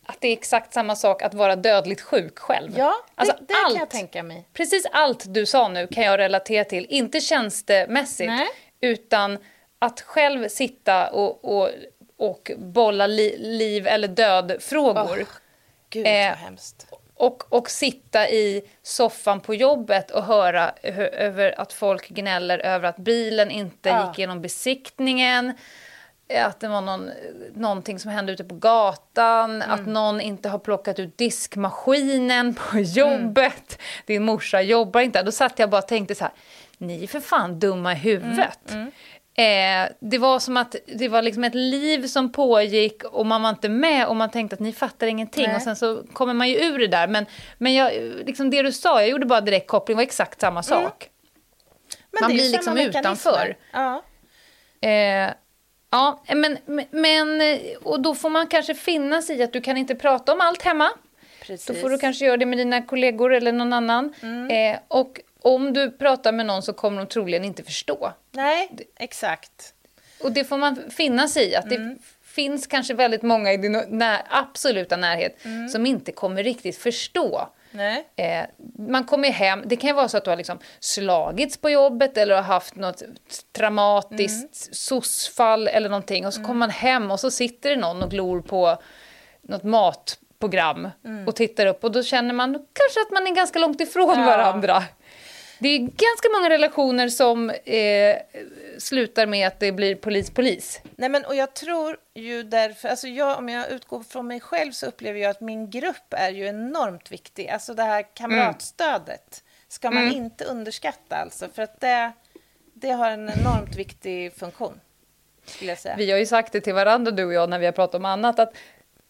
att det är exakt samma sak att vara dödligt sjuk själv. Ja, det, alltså det allt, kan jag tänka mig. Precis allt du sa nu kan jag relatera till. Inte tjänstemässigt, Nej. utan att själv sitta och, och, och bolla li, liv eller död-frågor. Åh, Gud, Eh, vad hemskt. Och, och sitta i soffan på jobbet och höra över att folk gnäller över att bilen inte Ja. gick igenom besiktningen. Att det var någon, någonting som hände ute på gatan. Att någon inte har plockat ut diskmaskinen på jobbet. Din morsa jobbar inte. Då satt jag bara och tänkte så här. Ni är för fan dumma i huvudet. Eh, det var som att det var liksom ett liv som pågick och man var inte med och man tänkte att ni fattar ingenting. Nej. Och sen så kommer man ju ur det där. Men, men jag, liksom det du sa, jag gjorde bara direkt koppling, var exakt samma sak. Men man blir liksom utanför. Ja. Eh, ja, men, men och då får man kanske finna sig i att du kan inte prata om allt hemma. Precis. Då får du kanske göra det med dina kollegor eller någon annan. Eh, och om du pratar med någon så kommer de troligen inte förstå. Nej, exakt. Och det får man finna sig i. Att det finns kanske väldigt många i din när, absoluta närhet som inte kommer riktigt förstå. Eh, man kommer hem, det kan ju vara så att du har liksom slagits på jobbet eller har haft något traumatiskt SOS-fall eller någonting och så kommer man hem och så sitter det någon och glor på något matprogram och tittar upp och då känner man kanske att man är ganska långt ifrån Ja. varandra. Det är ganska många relationer som eh, slutar med att det blir polis-polis. Nej, men och jag tror ju därför, alltså jag, om jag utgår från mig själv så upplever jag att min grupp är ju enormt viktig. Alltså det här kamratstödet ska man inte underskatta alltså, för att det, det har en enormt viktig funktion. Vi har ju sagt det till varandra du och jag när vi har pratat om annat att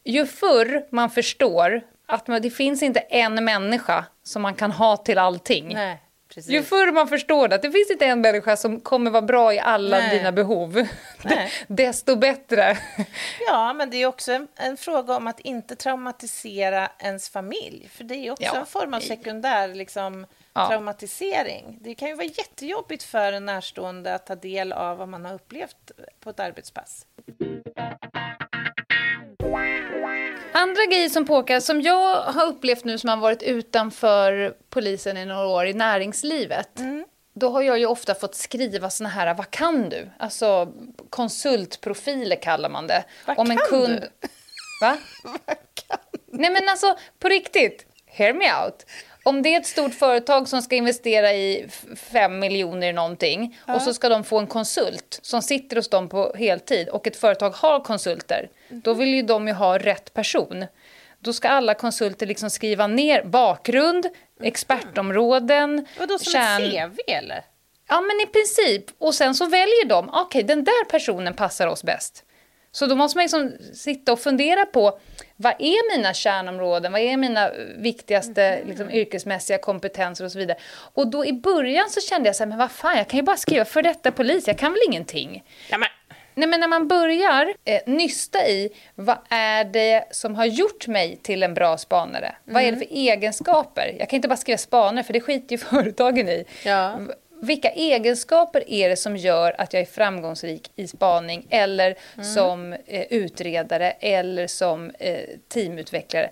ju förr man förstår att det finns inte en människa som man kan ha till allting. Nej, precis. Ju förr man förstår det, att det finns inte en människa som kommer vara bra i alla Nej. dina behov, desto bättre. Ja, men det är också en, en fråga om att inte traumatisera ens familj. För det är också Ja. en form av sekundär liksom, Ja. traumatisering. Det kan ju vara jättejobbigt för en närstående att ta del av vad man har upplevt på ett arbetspass. Andra grejer som påkar, som jag har upplevt nu som har varit utanför polisen i några år i näringslivet. Mm. Då har jag ju ofta fått skriva såna här, vad kan du? Alltså konsultprofiler kallar man det. Vad Om en kan kund... du? Va? Nej men alltså, på riktigt. Hear me out. Om det är ett stort företag som ska investera i fem miljoner i någonting och så ska de få en konsult som sitter hos dem på heltid och ett företag har konsulter, då vill ju de ju ha rätt person. Då ska alla konsulter liksom skriva ner bakgrund, expertområden, Vadå, som kärn- ett CV eller? Ja, men i princip. Och sen så väljer de, okej, den där personen passar oss bäst. Så då måste man liksom sitta och fundera på vad är mina kärnområden, vad är mina eh, viktigaste liksom, yrkesmässiga kompetenser och så vidare. Och då i början så kände jag så här, men vad fan, jag kan ju bara skriva för detta polis, jag kan väl ingenting. Ja, men, Nej, men när man börjar eh, nysta i vad är det som har gjort mig till en bra spanare? Vad är det för egenskaper? Jag kan inte bara skriva spanare, för det skiter ju företagen i. Ja. Vilka egenskaper är det som gör att jag är framgångsrik i spaning eller som eh, utredare eller som eh, teamutvecklare?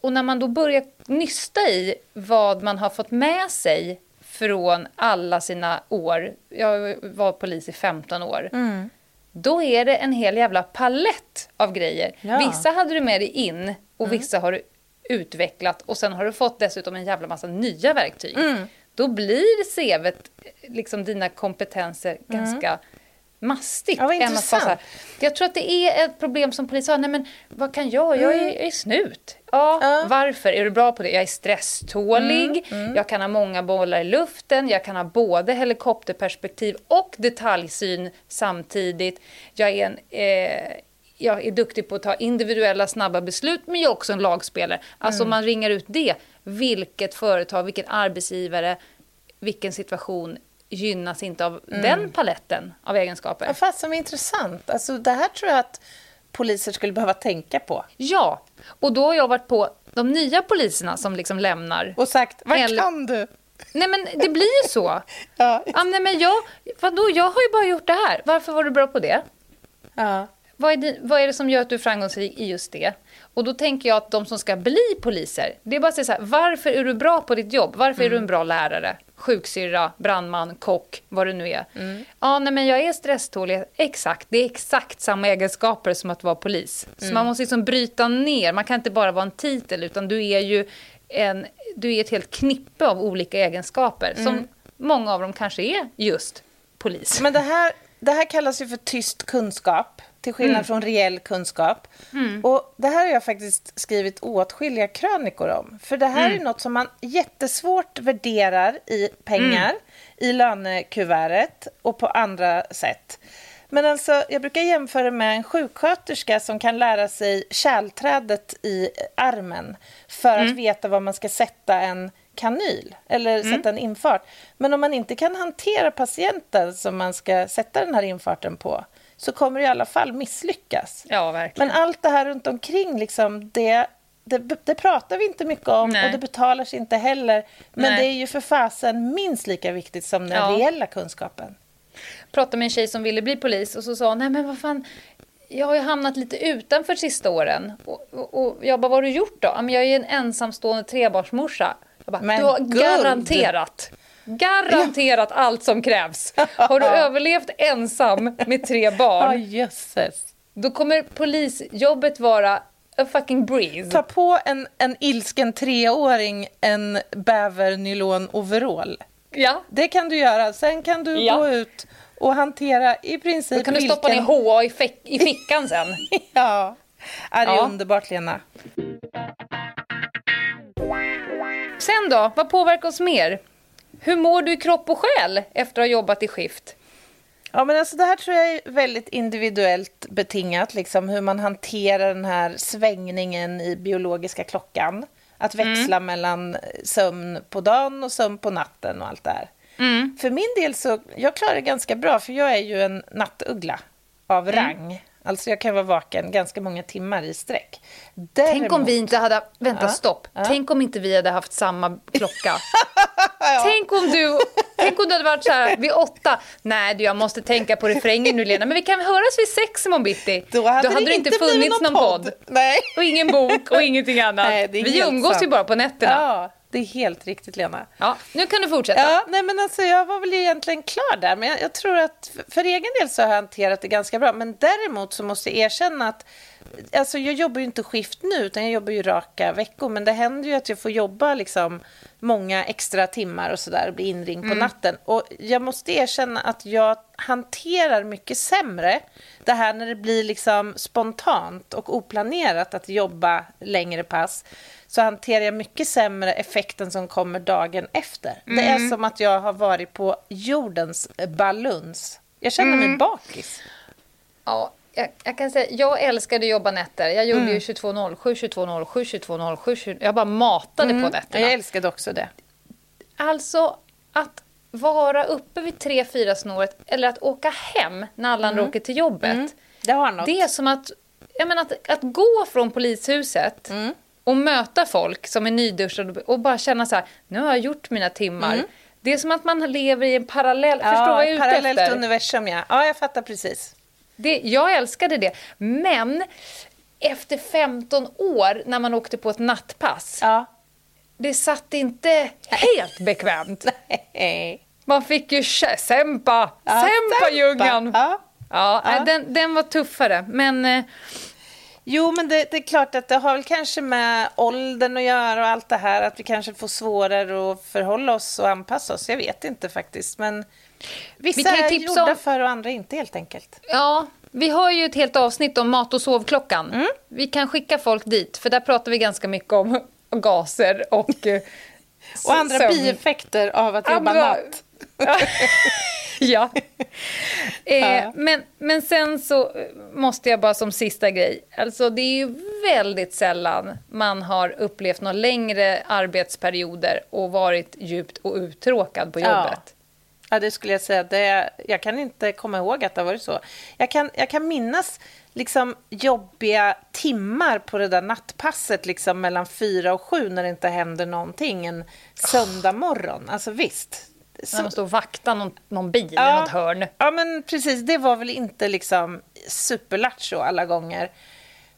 Och när man då börjar nysta i vad man har fått med sig från alla sina år, jag var polis i 15 år, då är det en hel jävla palett av grejer. Ja. Vissa hade du med dig in och vissa har du utvecklat och sen har du fått dessutom en jävla massa nya verktyg. Då blir CVt, liksom dina kompetenser, ganska mastigt. Ja, än att bara här-. Jag tror att det är ett problem som polis har. Nej, men vad kan jag? Jag är, jag är snut. Ja, Ja. varför? Är du bra på det? Jag är stresstålig, jag kan ha många bollar i luften, jag kan ha både helikopterperspektiv och detaljsyn samtidigt. Jag är, en, eh, jag är duktig på att ta individuella snabba beslut, men jag är också en lagspelare. Alltså om man ringar ut det, vilket företag, vilken arbetsgivare, vilken situation gynnas inte av den paletten av egenskaper? Ja, fast som är intressant. Alltså, det här tror jag att poliser skulle behöva tänka på. Ja, och då har jag varit på de nya poliserna som liksom lämnar. Och sagt, vad Eller- kan du? Nej men det blir ju så. Ja. Ja, nej, men jag, vadå, jag har ju bara gjort det här. Varför var du bra på det? Ja. Vad är, det, vad är det som gör att du är framgångsrik i just det? Och då tänker jag att de som ska bli poliser, det är bara att säga så här, varför är du bra på ditt jobb? Varför är du en bra lärare? Sjuksyrra, brandman, kock, vad det nu är. Ja, nej men jag är stresstålig, exakt. Det är exakt samma egenskaper som att vara polis. Så man måste liksom bryta ner, man kan inte bara vara en titel, utan du är ju en, du är ett helt knippe av olika egenskaper, som många av dem kanske är just polis. Men det här, det här kallas ju för tyst kunskap, till skillnad från reell kunskap. Och det här har jag faktiskt skrivit åtskilliga krönikor om. För det här är något som man jättesvårt värderar i pengar, i lönekuvertet och på andra sätt. Men alltså, jag brukar jämföra med en sjuksköterska som kan lära sig kärlträdet i armen för att veta var man ska sätta en kanyl eller sätta en infart. Men om man inte kan hantera patienten som man ska sätta den här infarten på så kommer det i alla fall misslyckas. Ja, verkligen. Men allt det här runt omkring, liksom, det, det, det pratar vi inte mycket om Nej. och det betalar sig inte heller. Men Nej. det är ju för fasen minst lika viktigt som den Ja. reella kunskapen. pratade med en tjej som ville bli polis och så sa nej men vad fan, jag har ju hamnat lite utanför sista åren. Och, och, och jag bara, vad har du gjort då? "Ja, men jag är en ensamstående trebarnsmorsa. Jag bara, Men du har guld! garanterat, garanterat allt som krävs. Har du överlevt ensam med tre barn, jösses. då kommer polisjobbet vara a fucking breeze. Ta på en, en ilsken treåring en bävernylon-overall. Ja, Det kan du göra. Sen kan du Ja. gå ut och hantera i princip då kan du stoppa ner vilken... HA i, fick, i fickan sen. Ja. Ja, det är Ja. underbart, Lena. Sen då, vad påverkar oss mer? Hur mår du i kropp och själ efter att ha jobbat i skift? Ja, men alltså det här tror jag är väldigt individuellt betingat, liksom hur man hanterar den här svängningen i biologiska klockan. Att växla mellan sömn på dagen och sömn på natten och allt det här. För min del så, jag klarar det ganska bra, för jag är ju en nattuggla av rang. Alltså jag kan vara vaken ganska många timmar i sträck. Tänk om Däremot- vi inte hade... Vänta, Ja, stopp. ja. Tänk om inte vi hade haft samma klocka. Tänk om du... Tänk om du hade varit så här vid åtta. Nej, du, jag måste tänka på refrängen nu, Lena. Men vi kan höras vid sex imorgon bitti. Då hade, det inte inte blivit funnits någon podd. Nej. Och ingen bok och ingenting annat. Nej, det vi umgås ju sant. bara på nätterna. Ja. Ja, det är helt riktigt, Lena. nu kan du fortsätta. Ja, nej men alltså jag var väl egentligen klar där, men jag, jag tror att för, för egen del så har jag hanterat det ganska bra. Men däremot så måste jag erkänna att alltså jag jobbar ju inte skift nu, utan jag jobbar ju raka veckor. Men det händer ju att jag får jobba liksom många extra timmar och sådär och bli inringd på natten. Och jag måste erkänna att jag hanterar mycket sämre det här när det blir liksom spontant och oplanerat att jobba längre pass så hanterar jag mycket sämre effekten som kommer dagen efter. Det är som att jag har varit på jordens baluns. Jag känner mig bakis. Ja, jag, jag kan säga, jag älskade att jobba nätter. Jag Mm. gjorde ju 22.07, 22.07, 22.07. 22, jag bara matade på nätterna. Mm. Jag älskade också det. Alltså att vara uppe vid 3-4 snåret eller att åka hem när alla andra åker till jobbet. Det har något. Det är som att, jag menar, att, att gå från polishuset och möta folk som är nyduschade och bara känna så här, nu har jag gjort mina timmar. Det är som att man lever i en parallell, förstår vad jag är ute parallellt efter? universum, ja. Ja, jag fattar precis. Det, jag älskade det, men efter 15 år när man åkte på ett nattpass, Ja. det satt inte helt bekvämt. Hej. Man fick ju Sempa, Ja, Sempa ljungan. Ja. Ja, Ja. nej, Den, den var tuffare, men eh, Jo, men det, det är klart att det har väl kanske med åldern att göra och allt det här, att vi kanske får svårare att förhålla oss och anpassa oss. Jag vet inte faktiskt, men vissa Vi kan är tipsa gjorda om- för och andra inte helt enkelt. ja, vi har ju ett helt avsnitt om mat och sovklockan. Mm. Vi kan skicka folk dit, för där pratar vi ganska mycket om gaser och... eh, Och andra sömn. bieffekter av att jobba Andra- natt. ja. Eh, men, men sen så eh, måste jag bara som sista grej. Alltså det är ju väldigt sällan man har upplevt några längre arbetsperioder och varit djupt och uttråkad på jobbet. Ja, det skulle jag säga. Det, jag kan inte komma ihåg att det har varit så. Jag kan, jag kan minnas liksom jobbiga timmar på det där nattpasset liksom mellan fyra och sju när det inte händer någonting en söndag morgon. Alltså visst. När man står och vaktar någon, någon bil i Ja. något hörn. Ja, men precis. Det var väl inte liksom superlattjo alla gånger.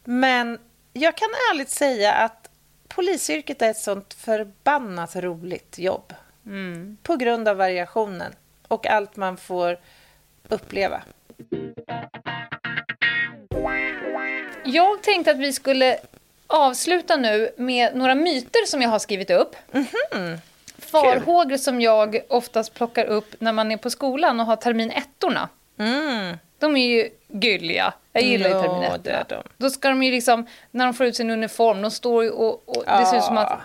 Men jag kan ärligt säga att polisyrket är ett sånt förbannat roligt jobb. På grund av variationen och allt man får uppleva. Jag tänkte att vi skulle avsluta nu med några myter som jag har skrivit upp. Farhågor som jag oftast plockar upp när man är på skolan och har termin ettorna. Mm. De är ju gulliga. Jag gillar ju Ja, termin det är ettorna. de. Då ska de ju liksom, när de får ut sin uniform, de står ju och, och det ser ut som att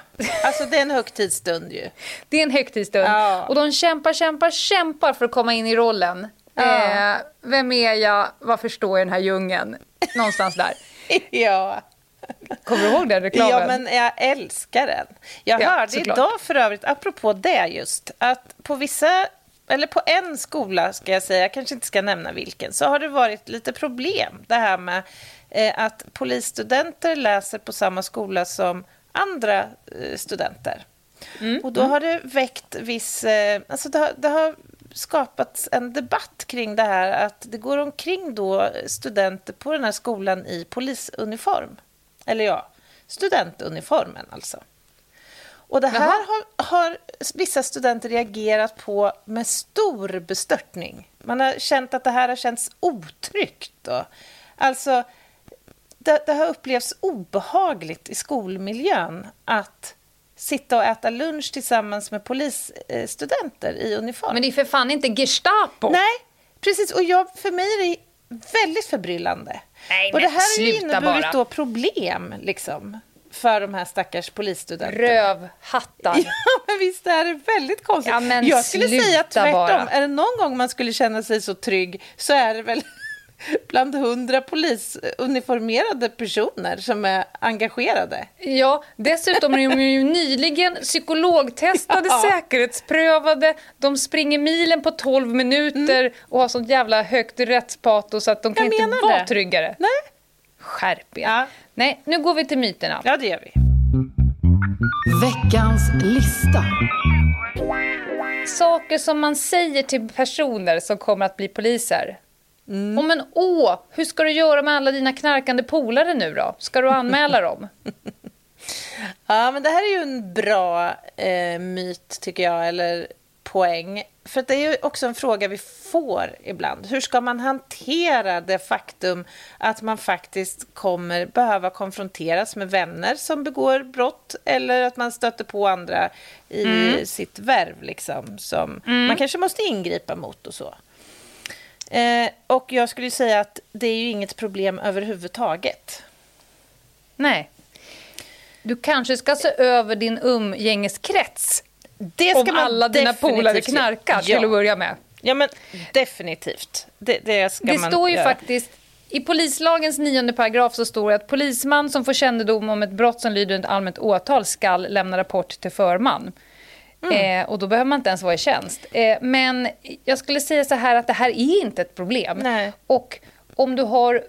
Alltså det är en högtidsstund ju. det är en högtidsstund. Ja. Och de kämpar, kämpar, kämpar för att komma in i rollen. Ja. Eh, vem är jag? Varför står jag i den här djungeln? Någonstans där. ja. Kommer du ihåg den reklamen? ja, men jag älskar den. Jag Ja, hörde såklart. idag för övrigt, apropå det just, att på vissa, eller på en skola ska jag säga, jag kanske inte ska nämna vilken, så har det varit lite problem. Det här med eh, att polisstudenter läser på samma skola som andra eh, studenter. Mm, Och då har det väckt viss... Eh, alltså det har, det har skapats en debatt kring det här att det går omkring då studenter på den här skolan i polisuniform. Eller ja, studentuniformen alltså. Och det här har, har, vissa studenter reagerat på med stor bestörtning. Man har känt att det här har känts otryggt. Då. Alltså, det, det har upplevts obehagligt i skolmiljön att sitta och äta lunch tillsammans med polisstudenter i uniform. Men det är för fan inte Gestapo! Nej, precis. Och jag, för mig är det väldigt förbryllande. Nej, och det men här har ju inneburit bara. då problem, liksom, för de här stackars polisstudenterna. Rövhattar. Ja, men visst är det väldigt konstigt. Ja, men jag skulle säga tvärtom. bara. Är det någon gång man skulle känna sig så trygg så är det väl bland hundra polisuniformerade personer som är engagerade. Ja, dessutom är de ju nyligen psykologtestade, Ja. säkerhetsprövade. De springer milen på 12 minuter och har sånt jävla högt rättspatos så att de kan Mm. Inte vara det. tryggare. Nej, Skärp er. Ja. Nej, nu går vi till myterna. ja det gör vi. Veckans lista. Saker som man säger till personer som kommer att bli poliser. Mm. Oh, men åh, hur ska du göra med alla dina knarkande polare nu då? Ska du anmäla dem? Ja, men det här är ju en bra eh, myt, tycker jag, eller poäng. För det är ju också en fråga vi får ibland. Hur ska man hantera det faktum att man faktiskt kommer behöva konfronteras med vänner som begår brott eller att man stöter på andra i sitt värv, liksom, som man kanske måste ingripa mot och så. Eh, och jag skulle säga att det är ju inget problem överhuvudtaget. Nej. Du kanske ska se över din umgängeskrets Det ska om man alla dina polare knarkar Ja. till att börja med. Ja, men definitivt. Det, det ska Det man står ju göra. faktiskt i polislagens nionde paragraf så står det att polisman som får kännedom om ett brott som lyder under allmänt åtal skall lämna rapport till förman. Mm. Eh, och då behöver man inte ens vara i tjänst. Eh, men jag skulle säga så här att det här är inte ett problem. Nej. Och om du har eh,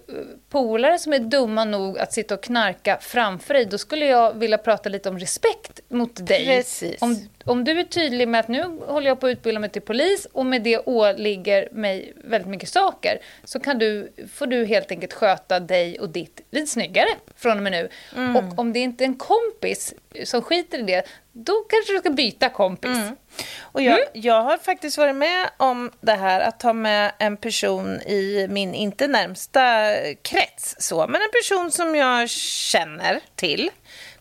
polare som är dumma nog att sitta och knarka framför dig, då skulle jag vilja prata lite om respekt mot dig. Precis. Om, om du är tydlig med att nu håller jag på att utbilda mig till polis och med det åligger mig väldigt mycket saker, så kan du, får du helt enkelt sköta dig och ditt lite snyggare från och med nu. Mm. Och om det inte är en kompis som skiter i det, då kanske du ska byta kompis. Mm. Och jag, Mm. jag har faktiskt varit med om det här att ta med en person i min inte närmsta krets, så, men en person som jag känner till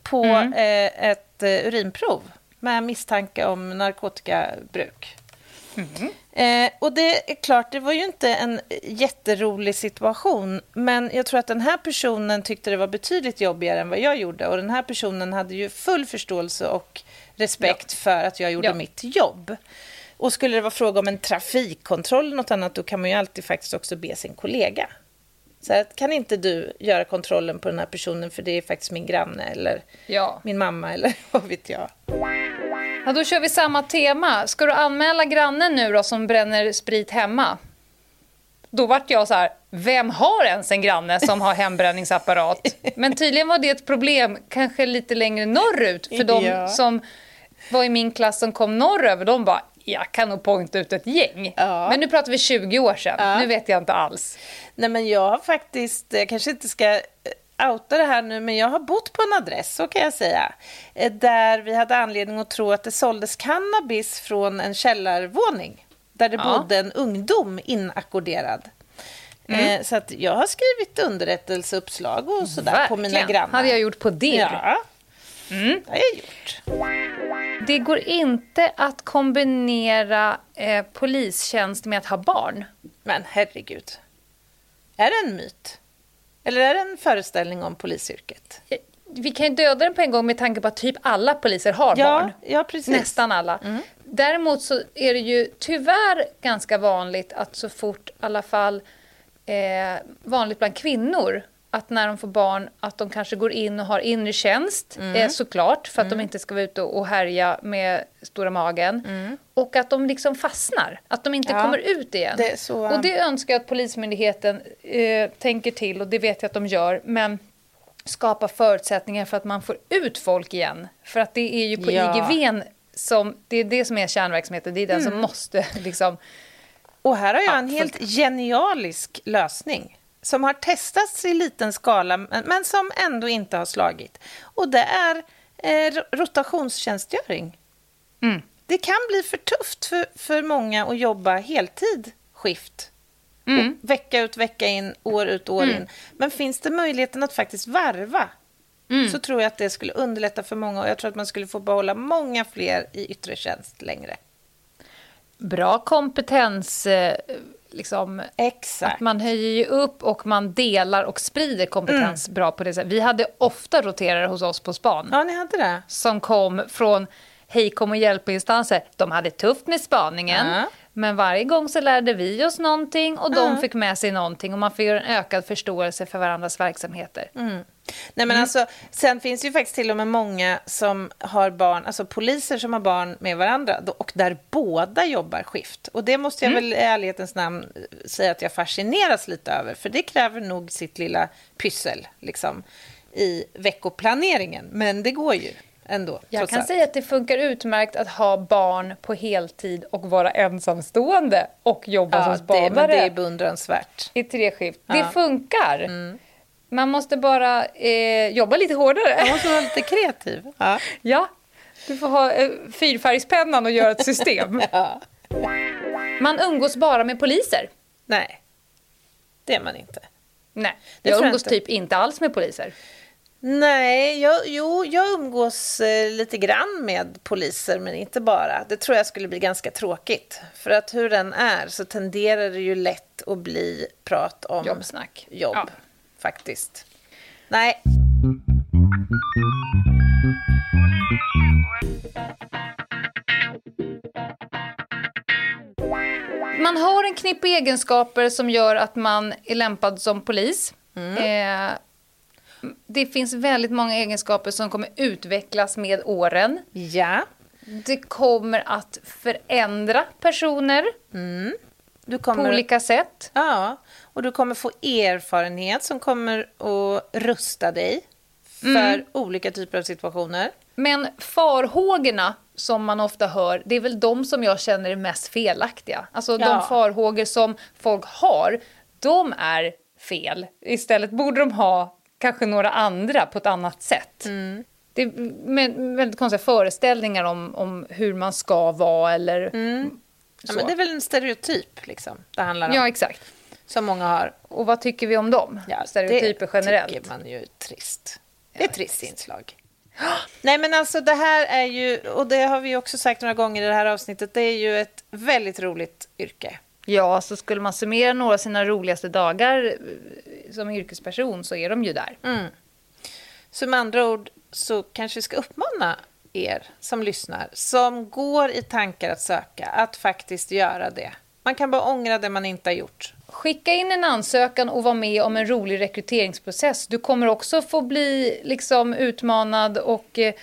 på Mm. eh, ett eh, urinprov med misstanke om narkotikabruk. Mm. Eh, och det är klart, det var ju inte en jätterolig situation, men jag tror att den här personen tyckte det var betydligt jobbigare än vad jag gjorde och den här personen hade ju full förståelse och respekt för att jag gjorde Ja. mitt jobb. Och skulle det vara fråga om en trafikkontroll eller något annat, då kan man ju alltid faktiskt också be sin kollega. Så här, kan inte du göra kontrollen på den här personen för det är faktiskt min granne eller Ja. min mamma eller vad vet jag. ja, då kör vi samma tema. Ska du anmäla grannen nu då som bränner sprit hemma? Då vart jag så här, vem har ens en granne som har hembränningsapparat? Men tydligen var det ett problem, kanske lite längre norrut. För de som var i min klass som kom norröver, de bara, jag kan nog pointa ut ett gäng. Ja. Men nu pratar vi 20 år sedan, Ja. nu vet jag inte alls. Nej, men jag har faktiskt, jag kanske inte ska eh, outa det här nu, men jag har bott på en adress, så kan jag säga, eh, där vi hade anledning att tro att det såldes cannabis från en källarvåning, där det Ja. bodde en ungdom inackorderad. Eh, Så att jag har skrivit underrättelseuppslag och sådär på mina grannar. hade jag gjort på dirr. Ja, det har jag gjort. Det går inte att kombinera eh, polistjänst med att ha barn. Men herregud. Är det en myt? Eller är det en föreställning om polisyrket? Eh, Vi kan ju döda den på en gång med tanke på att typ alla poliser har Ja, barn. ja precis. Nästan alla. Däremot så är det ju tyvärr ganska vanligt att så fort, i alla fall eh, vanligt bland kvinnor, att när de får barn att de kanske går in och har inre tjänst, eh, såklart, för att de inte ska vara ute och härja med stora magen. Och att de liksom fastnar, att de inte Ja, kommer ut igen. det så- Och det önskar jag att Polismyndigheten eh, tänker till, och det vet jag att de gör, men skapa förutsättningar för att man får ut folk igen. För att det är ju på Ja. IGVn som, det är det som är kärnverksamheten, det är den Mm. som måste liksom... Och här har jag Ja, en helt genialisk lösning som har testats i liten skala men som ändå inte har slagit. Och det är eh, ro- rotationstjänstgöring. Mm. Det kan bli för tufft för, för många att jobba heltid, skift. Mm. Vecka ut, vecka in, år ut, år in. Men finns det möjligheten att faktiskt varva Mm. så tror jag att det skulle underlätta för många och jag tror att man skulle få behålla många fler i yttre tjänst längre. Bra kompetens, eh, liksom... Exakt. Att man höjer ju upp och man delar och sprider kompetens Mm. bra på det sättet. Vi hade ofta roterare hos oss på span. Ja, ni hade det. som kom från Hej kom och hjälp-instanser. De hade tufft med spaningen. Ja. Men varje gång så lärde vi oss någonting och de fick med sig någonting och man fick en ökad förståelse för varandras verksamheter. Nej, men alltså, sen finns det ju faktiskt till och med många som har barn, alltså poliser som har barn med varandra och där båda jobbar skift. Och det måste jag väl i ärlighetens namn eh, säga att jag fascineras lite över, för det kräver nog sitt lilla pyssel liksom, i veckoplaneringen. Men det går ju ändå. Jag kan allt. säga att det funkar utmärkt att ha barn på heltid och vara ensamstående och jobba ja, som det, spanare det är beundransvärt. i treskift. Ja. Mm. Det funkar. Man måste bara eh, jobba lite hårdare. Man måste vara lite kreativ. Ja. Ja, du får ha eh, fyrfärgspennan och göra ett system. Ja. Man umgås bara med poliser. Nej, det är man inte. Nej, Det jag jag umgås inte. typ inte alls med poliser. Nej, jag, jo, jag umgås eh, lite grann med poliser, men inte bara. Det tror jag skulle bli ganska tråkigt. För att hur den är så tenderar det ju lätt att bli prat om Jobbsnack. jobb, Ja. Faktiskt. Nej, Man har en knippe egenskaper som gör att man är lämpad som polis. Eh, det finns väldigt många egenskaper som kommer utvecklas med åren. ja. Det kommer att förändra personer Du på kommer, olika sätt. Ja, och du kommer få erfarenhet som kommer att rusta dig för Mm. olika typer av situationer. Men farhågorna som man ofta hör, det är väl de som jag känner är mest felaktiga. Alltså Ja. de farhågor som folk har, de är fel. Istället borde de ha kanske några andra på ett annat sätt. Mm. Det är väldigt konstiga föreställningar om, om hur man ska vara eller Mm. Ja, men det är väl en stereotyp liksom, det handlar om, Ja, exakt. som många har. Och vad tycker vi om dem? Ja, Stereotyper det generellt. tycker man ju är trist. Det är ett trist inslag. Nej, men alltså det här är ju, och det har vi också sagt några gånger i det här avsnittet, det är ju ett väldigt roligt yrke. Ja, så skulle man summera några av sina roligaste dagar eh, som yrkesperson så är de ju där. Så med andra ord så kanske vi ska uppmana er som lyssnar, som går i tankar att söka, att faktiskt göra det. Man kan bara ångra det man inte har gjort. Skicka in en ansökan och var med om en rolig rekryteringsprocess. Du kommer också få bli liksom utmanad och eh,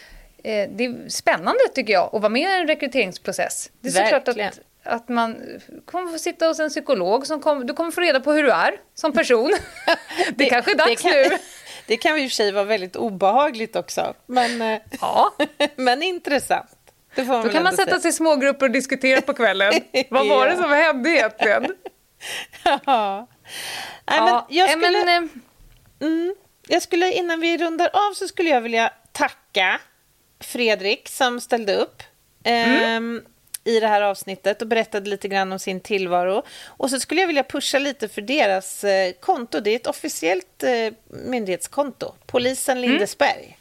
eh, det är spännande tycker jag att vara med i en rekryteringsprocess. Det är såklart Verkligen. att, att man kommer få sitta hos en psykolog som kommer, du kommer få reda på hur du är som person. det, kanske är dags det kan, nu. Det kan ju i och för sig vara väldigt obehagligt också, men, eh, Ja, men intressant. Det får man då kan man sätta sig i smågrupper och diskutera på kvällen. Vad var det Ja. som hände egentligen? Ja. Nej, men Ja, jag skulle... men, Mm. Jag skulle, innan vi rundar av så skulle jag vilja tacka Fredrik som ställde upp ehm, i det här avsnittet och berättade lite grann om sin tillvaro. Och så skulle jag vilja pusha lite för deras eh, konto. Det är ett officiellt eh, myndighetskonto, Polisen Lindesberg.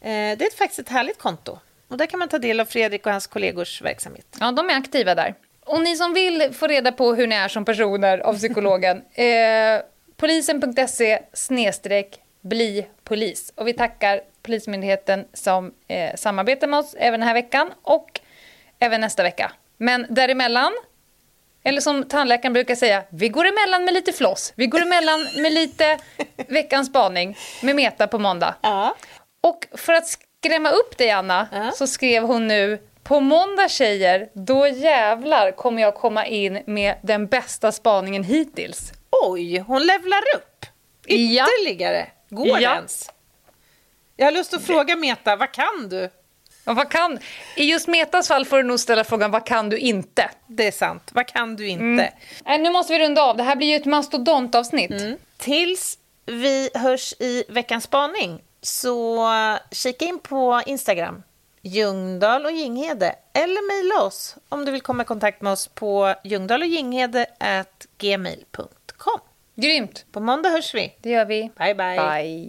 Eh, det är faktiskt ett härligt konto. Och där kan man ta del av Fredrik och hans kollegors verksamhet. Ja, de är aktiva där. Och ni som vill få reda på hur ni är som personer av psykologen, eh, polisen.se snedstreck bli polis. Och vi tackar Polismyndigheten som eh, samarbetar med oss även den här veckan och även nästa vecka. Men däremellan, eller som tandläkaren brukar säga, vi går emellan med lite floss. Vi går emellan med lite veckans spaning med Meta på måndag. Ja. Och för att skrämma upp dig, Anna, Ja. så skrev hon nu på måndag tjejer, då jävlar kommer jag komma in med den bästa spaningen hittills. Oj, hon levlar upp Ja. ytterligare. Går det Ja. ens? Jag har lust att fråga Meta, vad kan du? Vad kan, I just Metas fall får du nog ställa frågan vad kan du inte? Det är sant. Vad kan du inte? Mm. Nej, nu måste vi runda av. Det här blir ju ett mastodontavsnitt. Mm. Tills vi hörs i veckans spaning så kika in på Instagram, Ljungdahl och Ginghede eller mejla oss om du vill komma i kontakt med oss på ljungdahlochginghede@gmail.com. Grymt. På måndag hörs vi. Det gör vi. Bye, bye. Bye.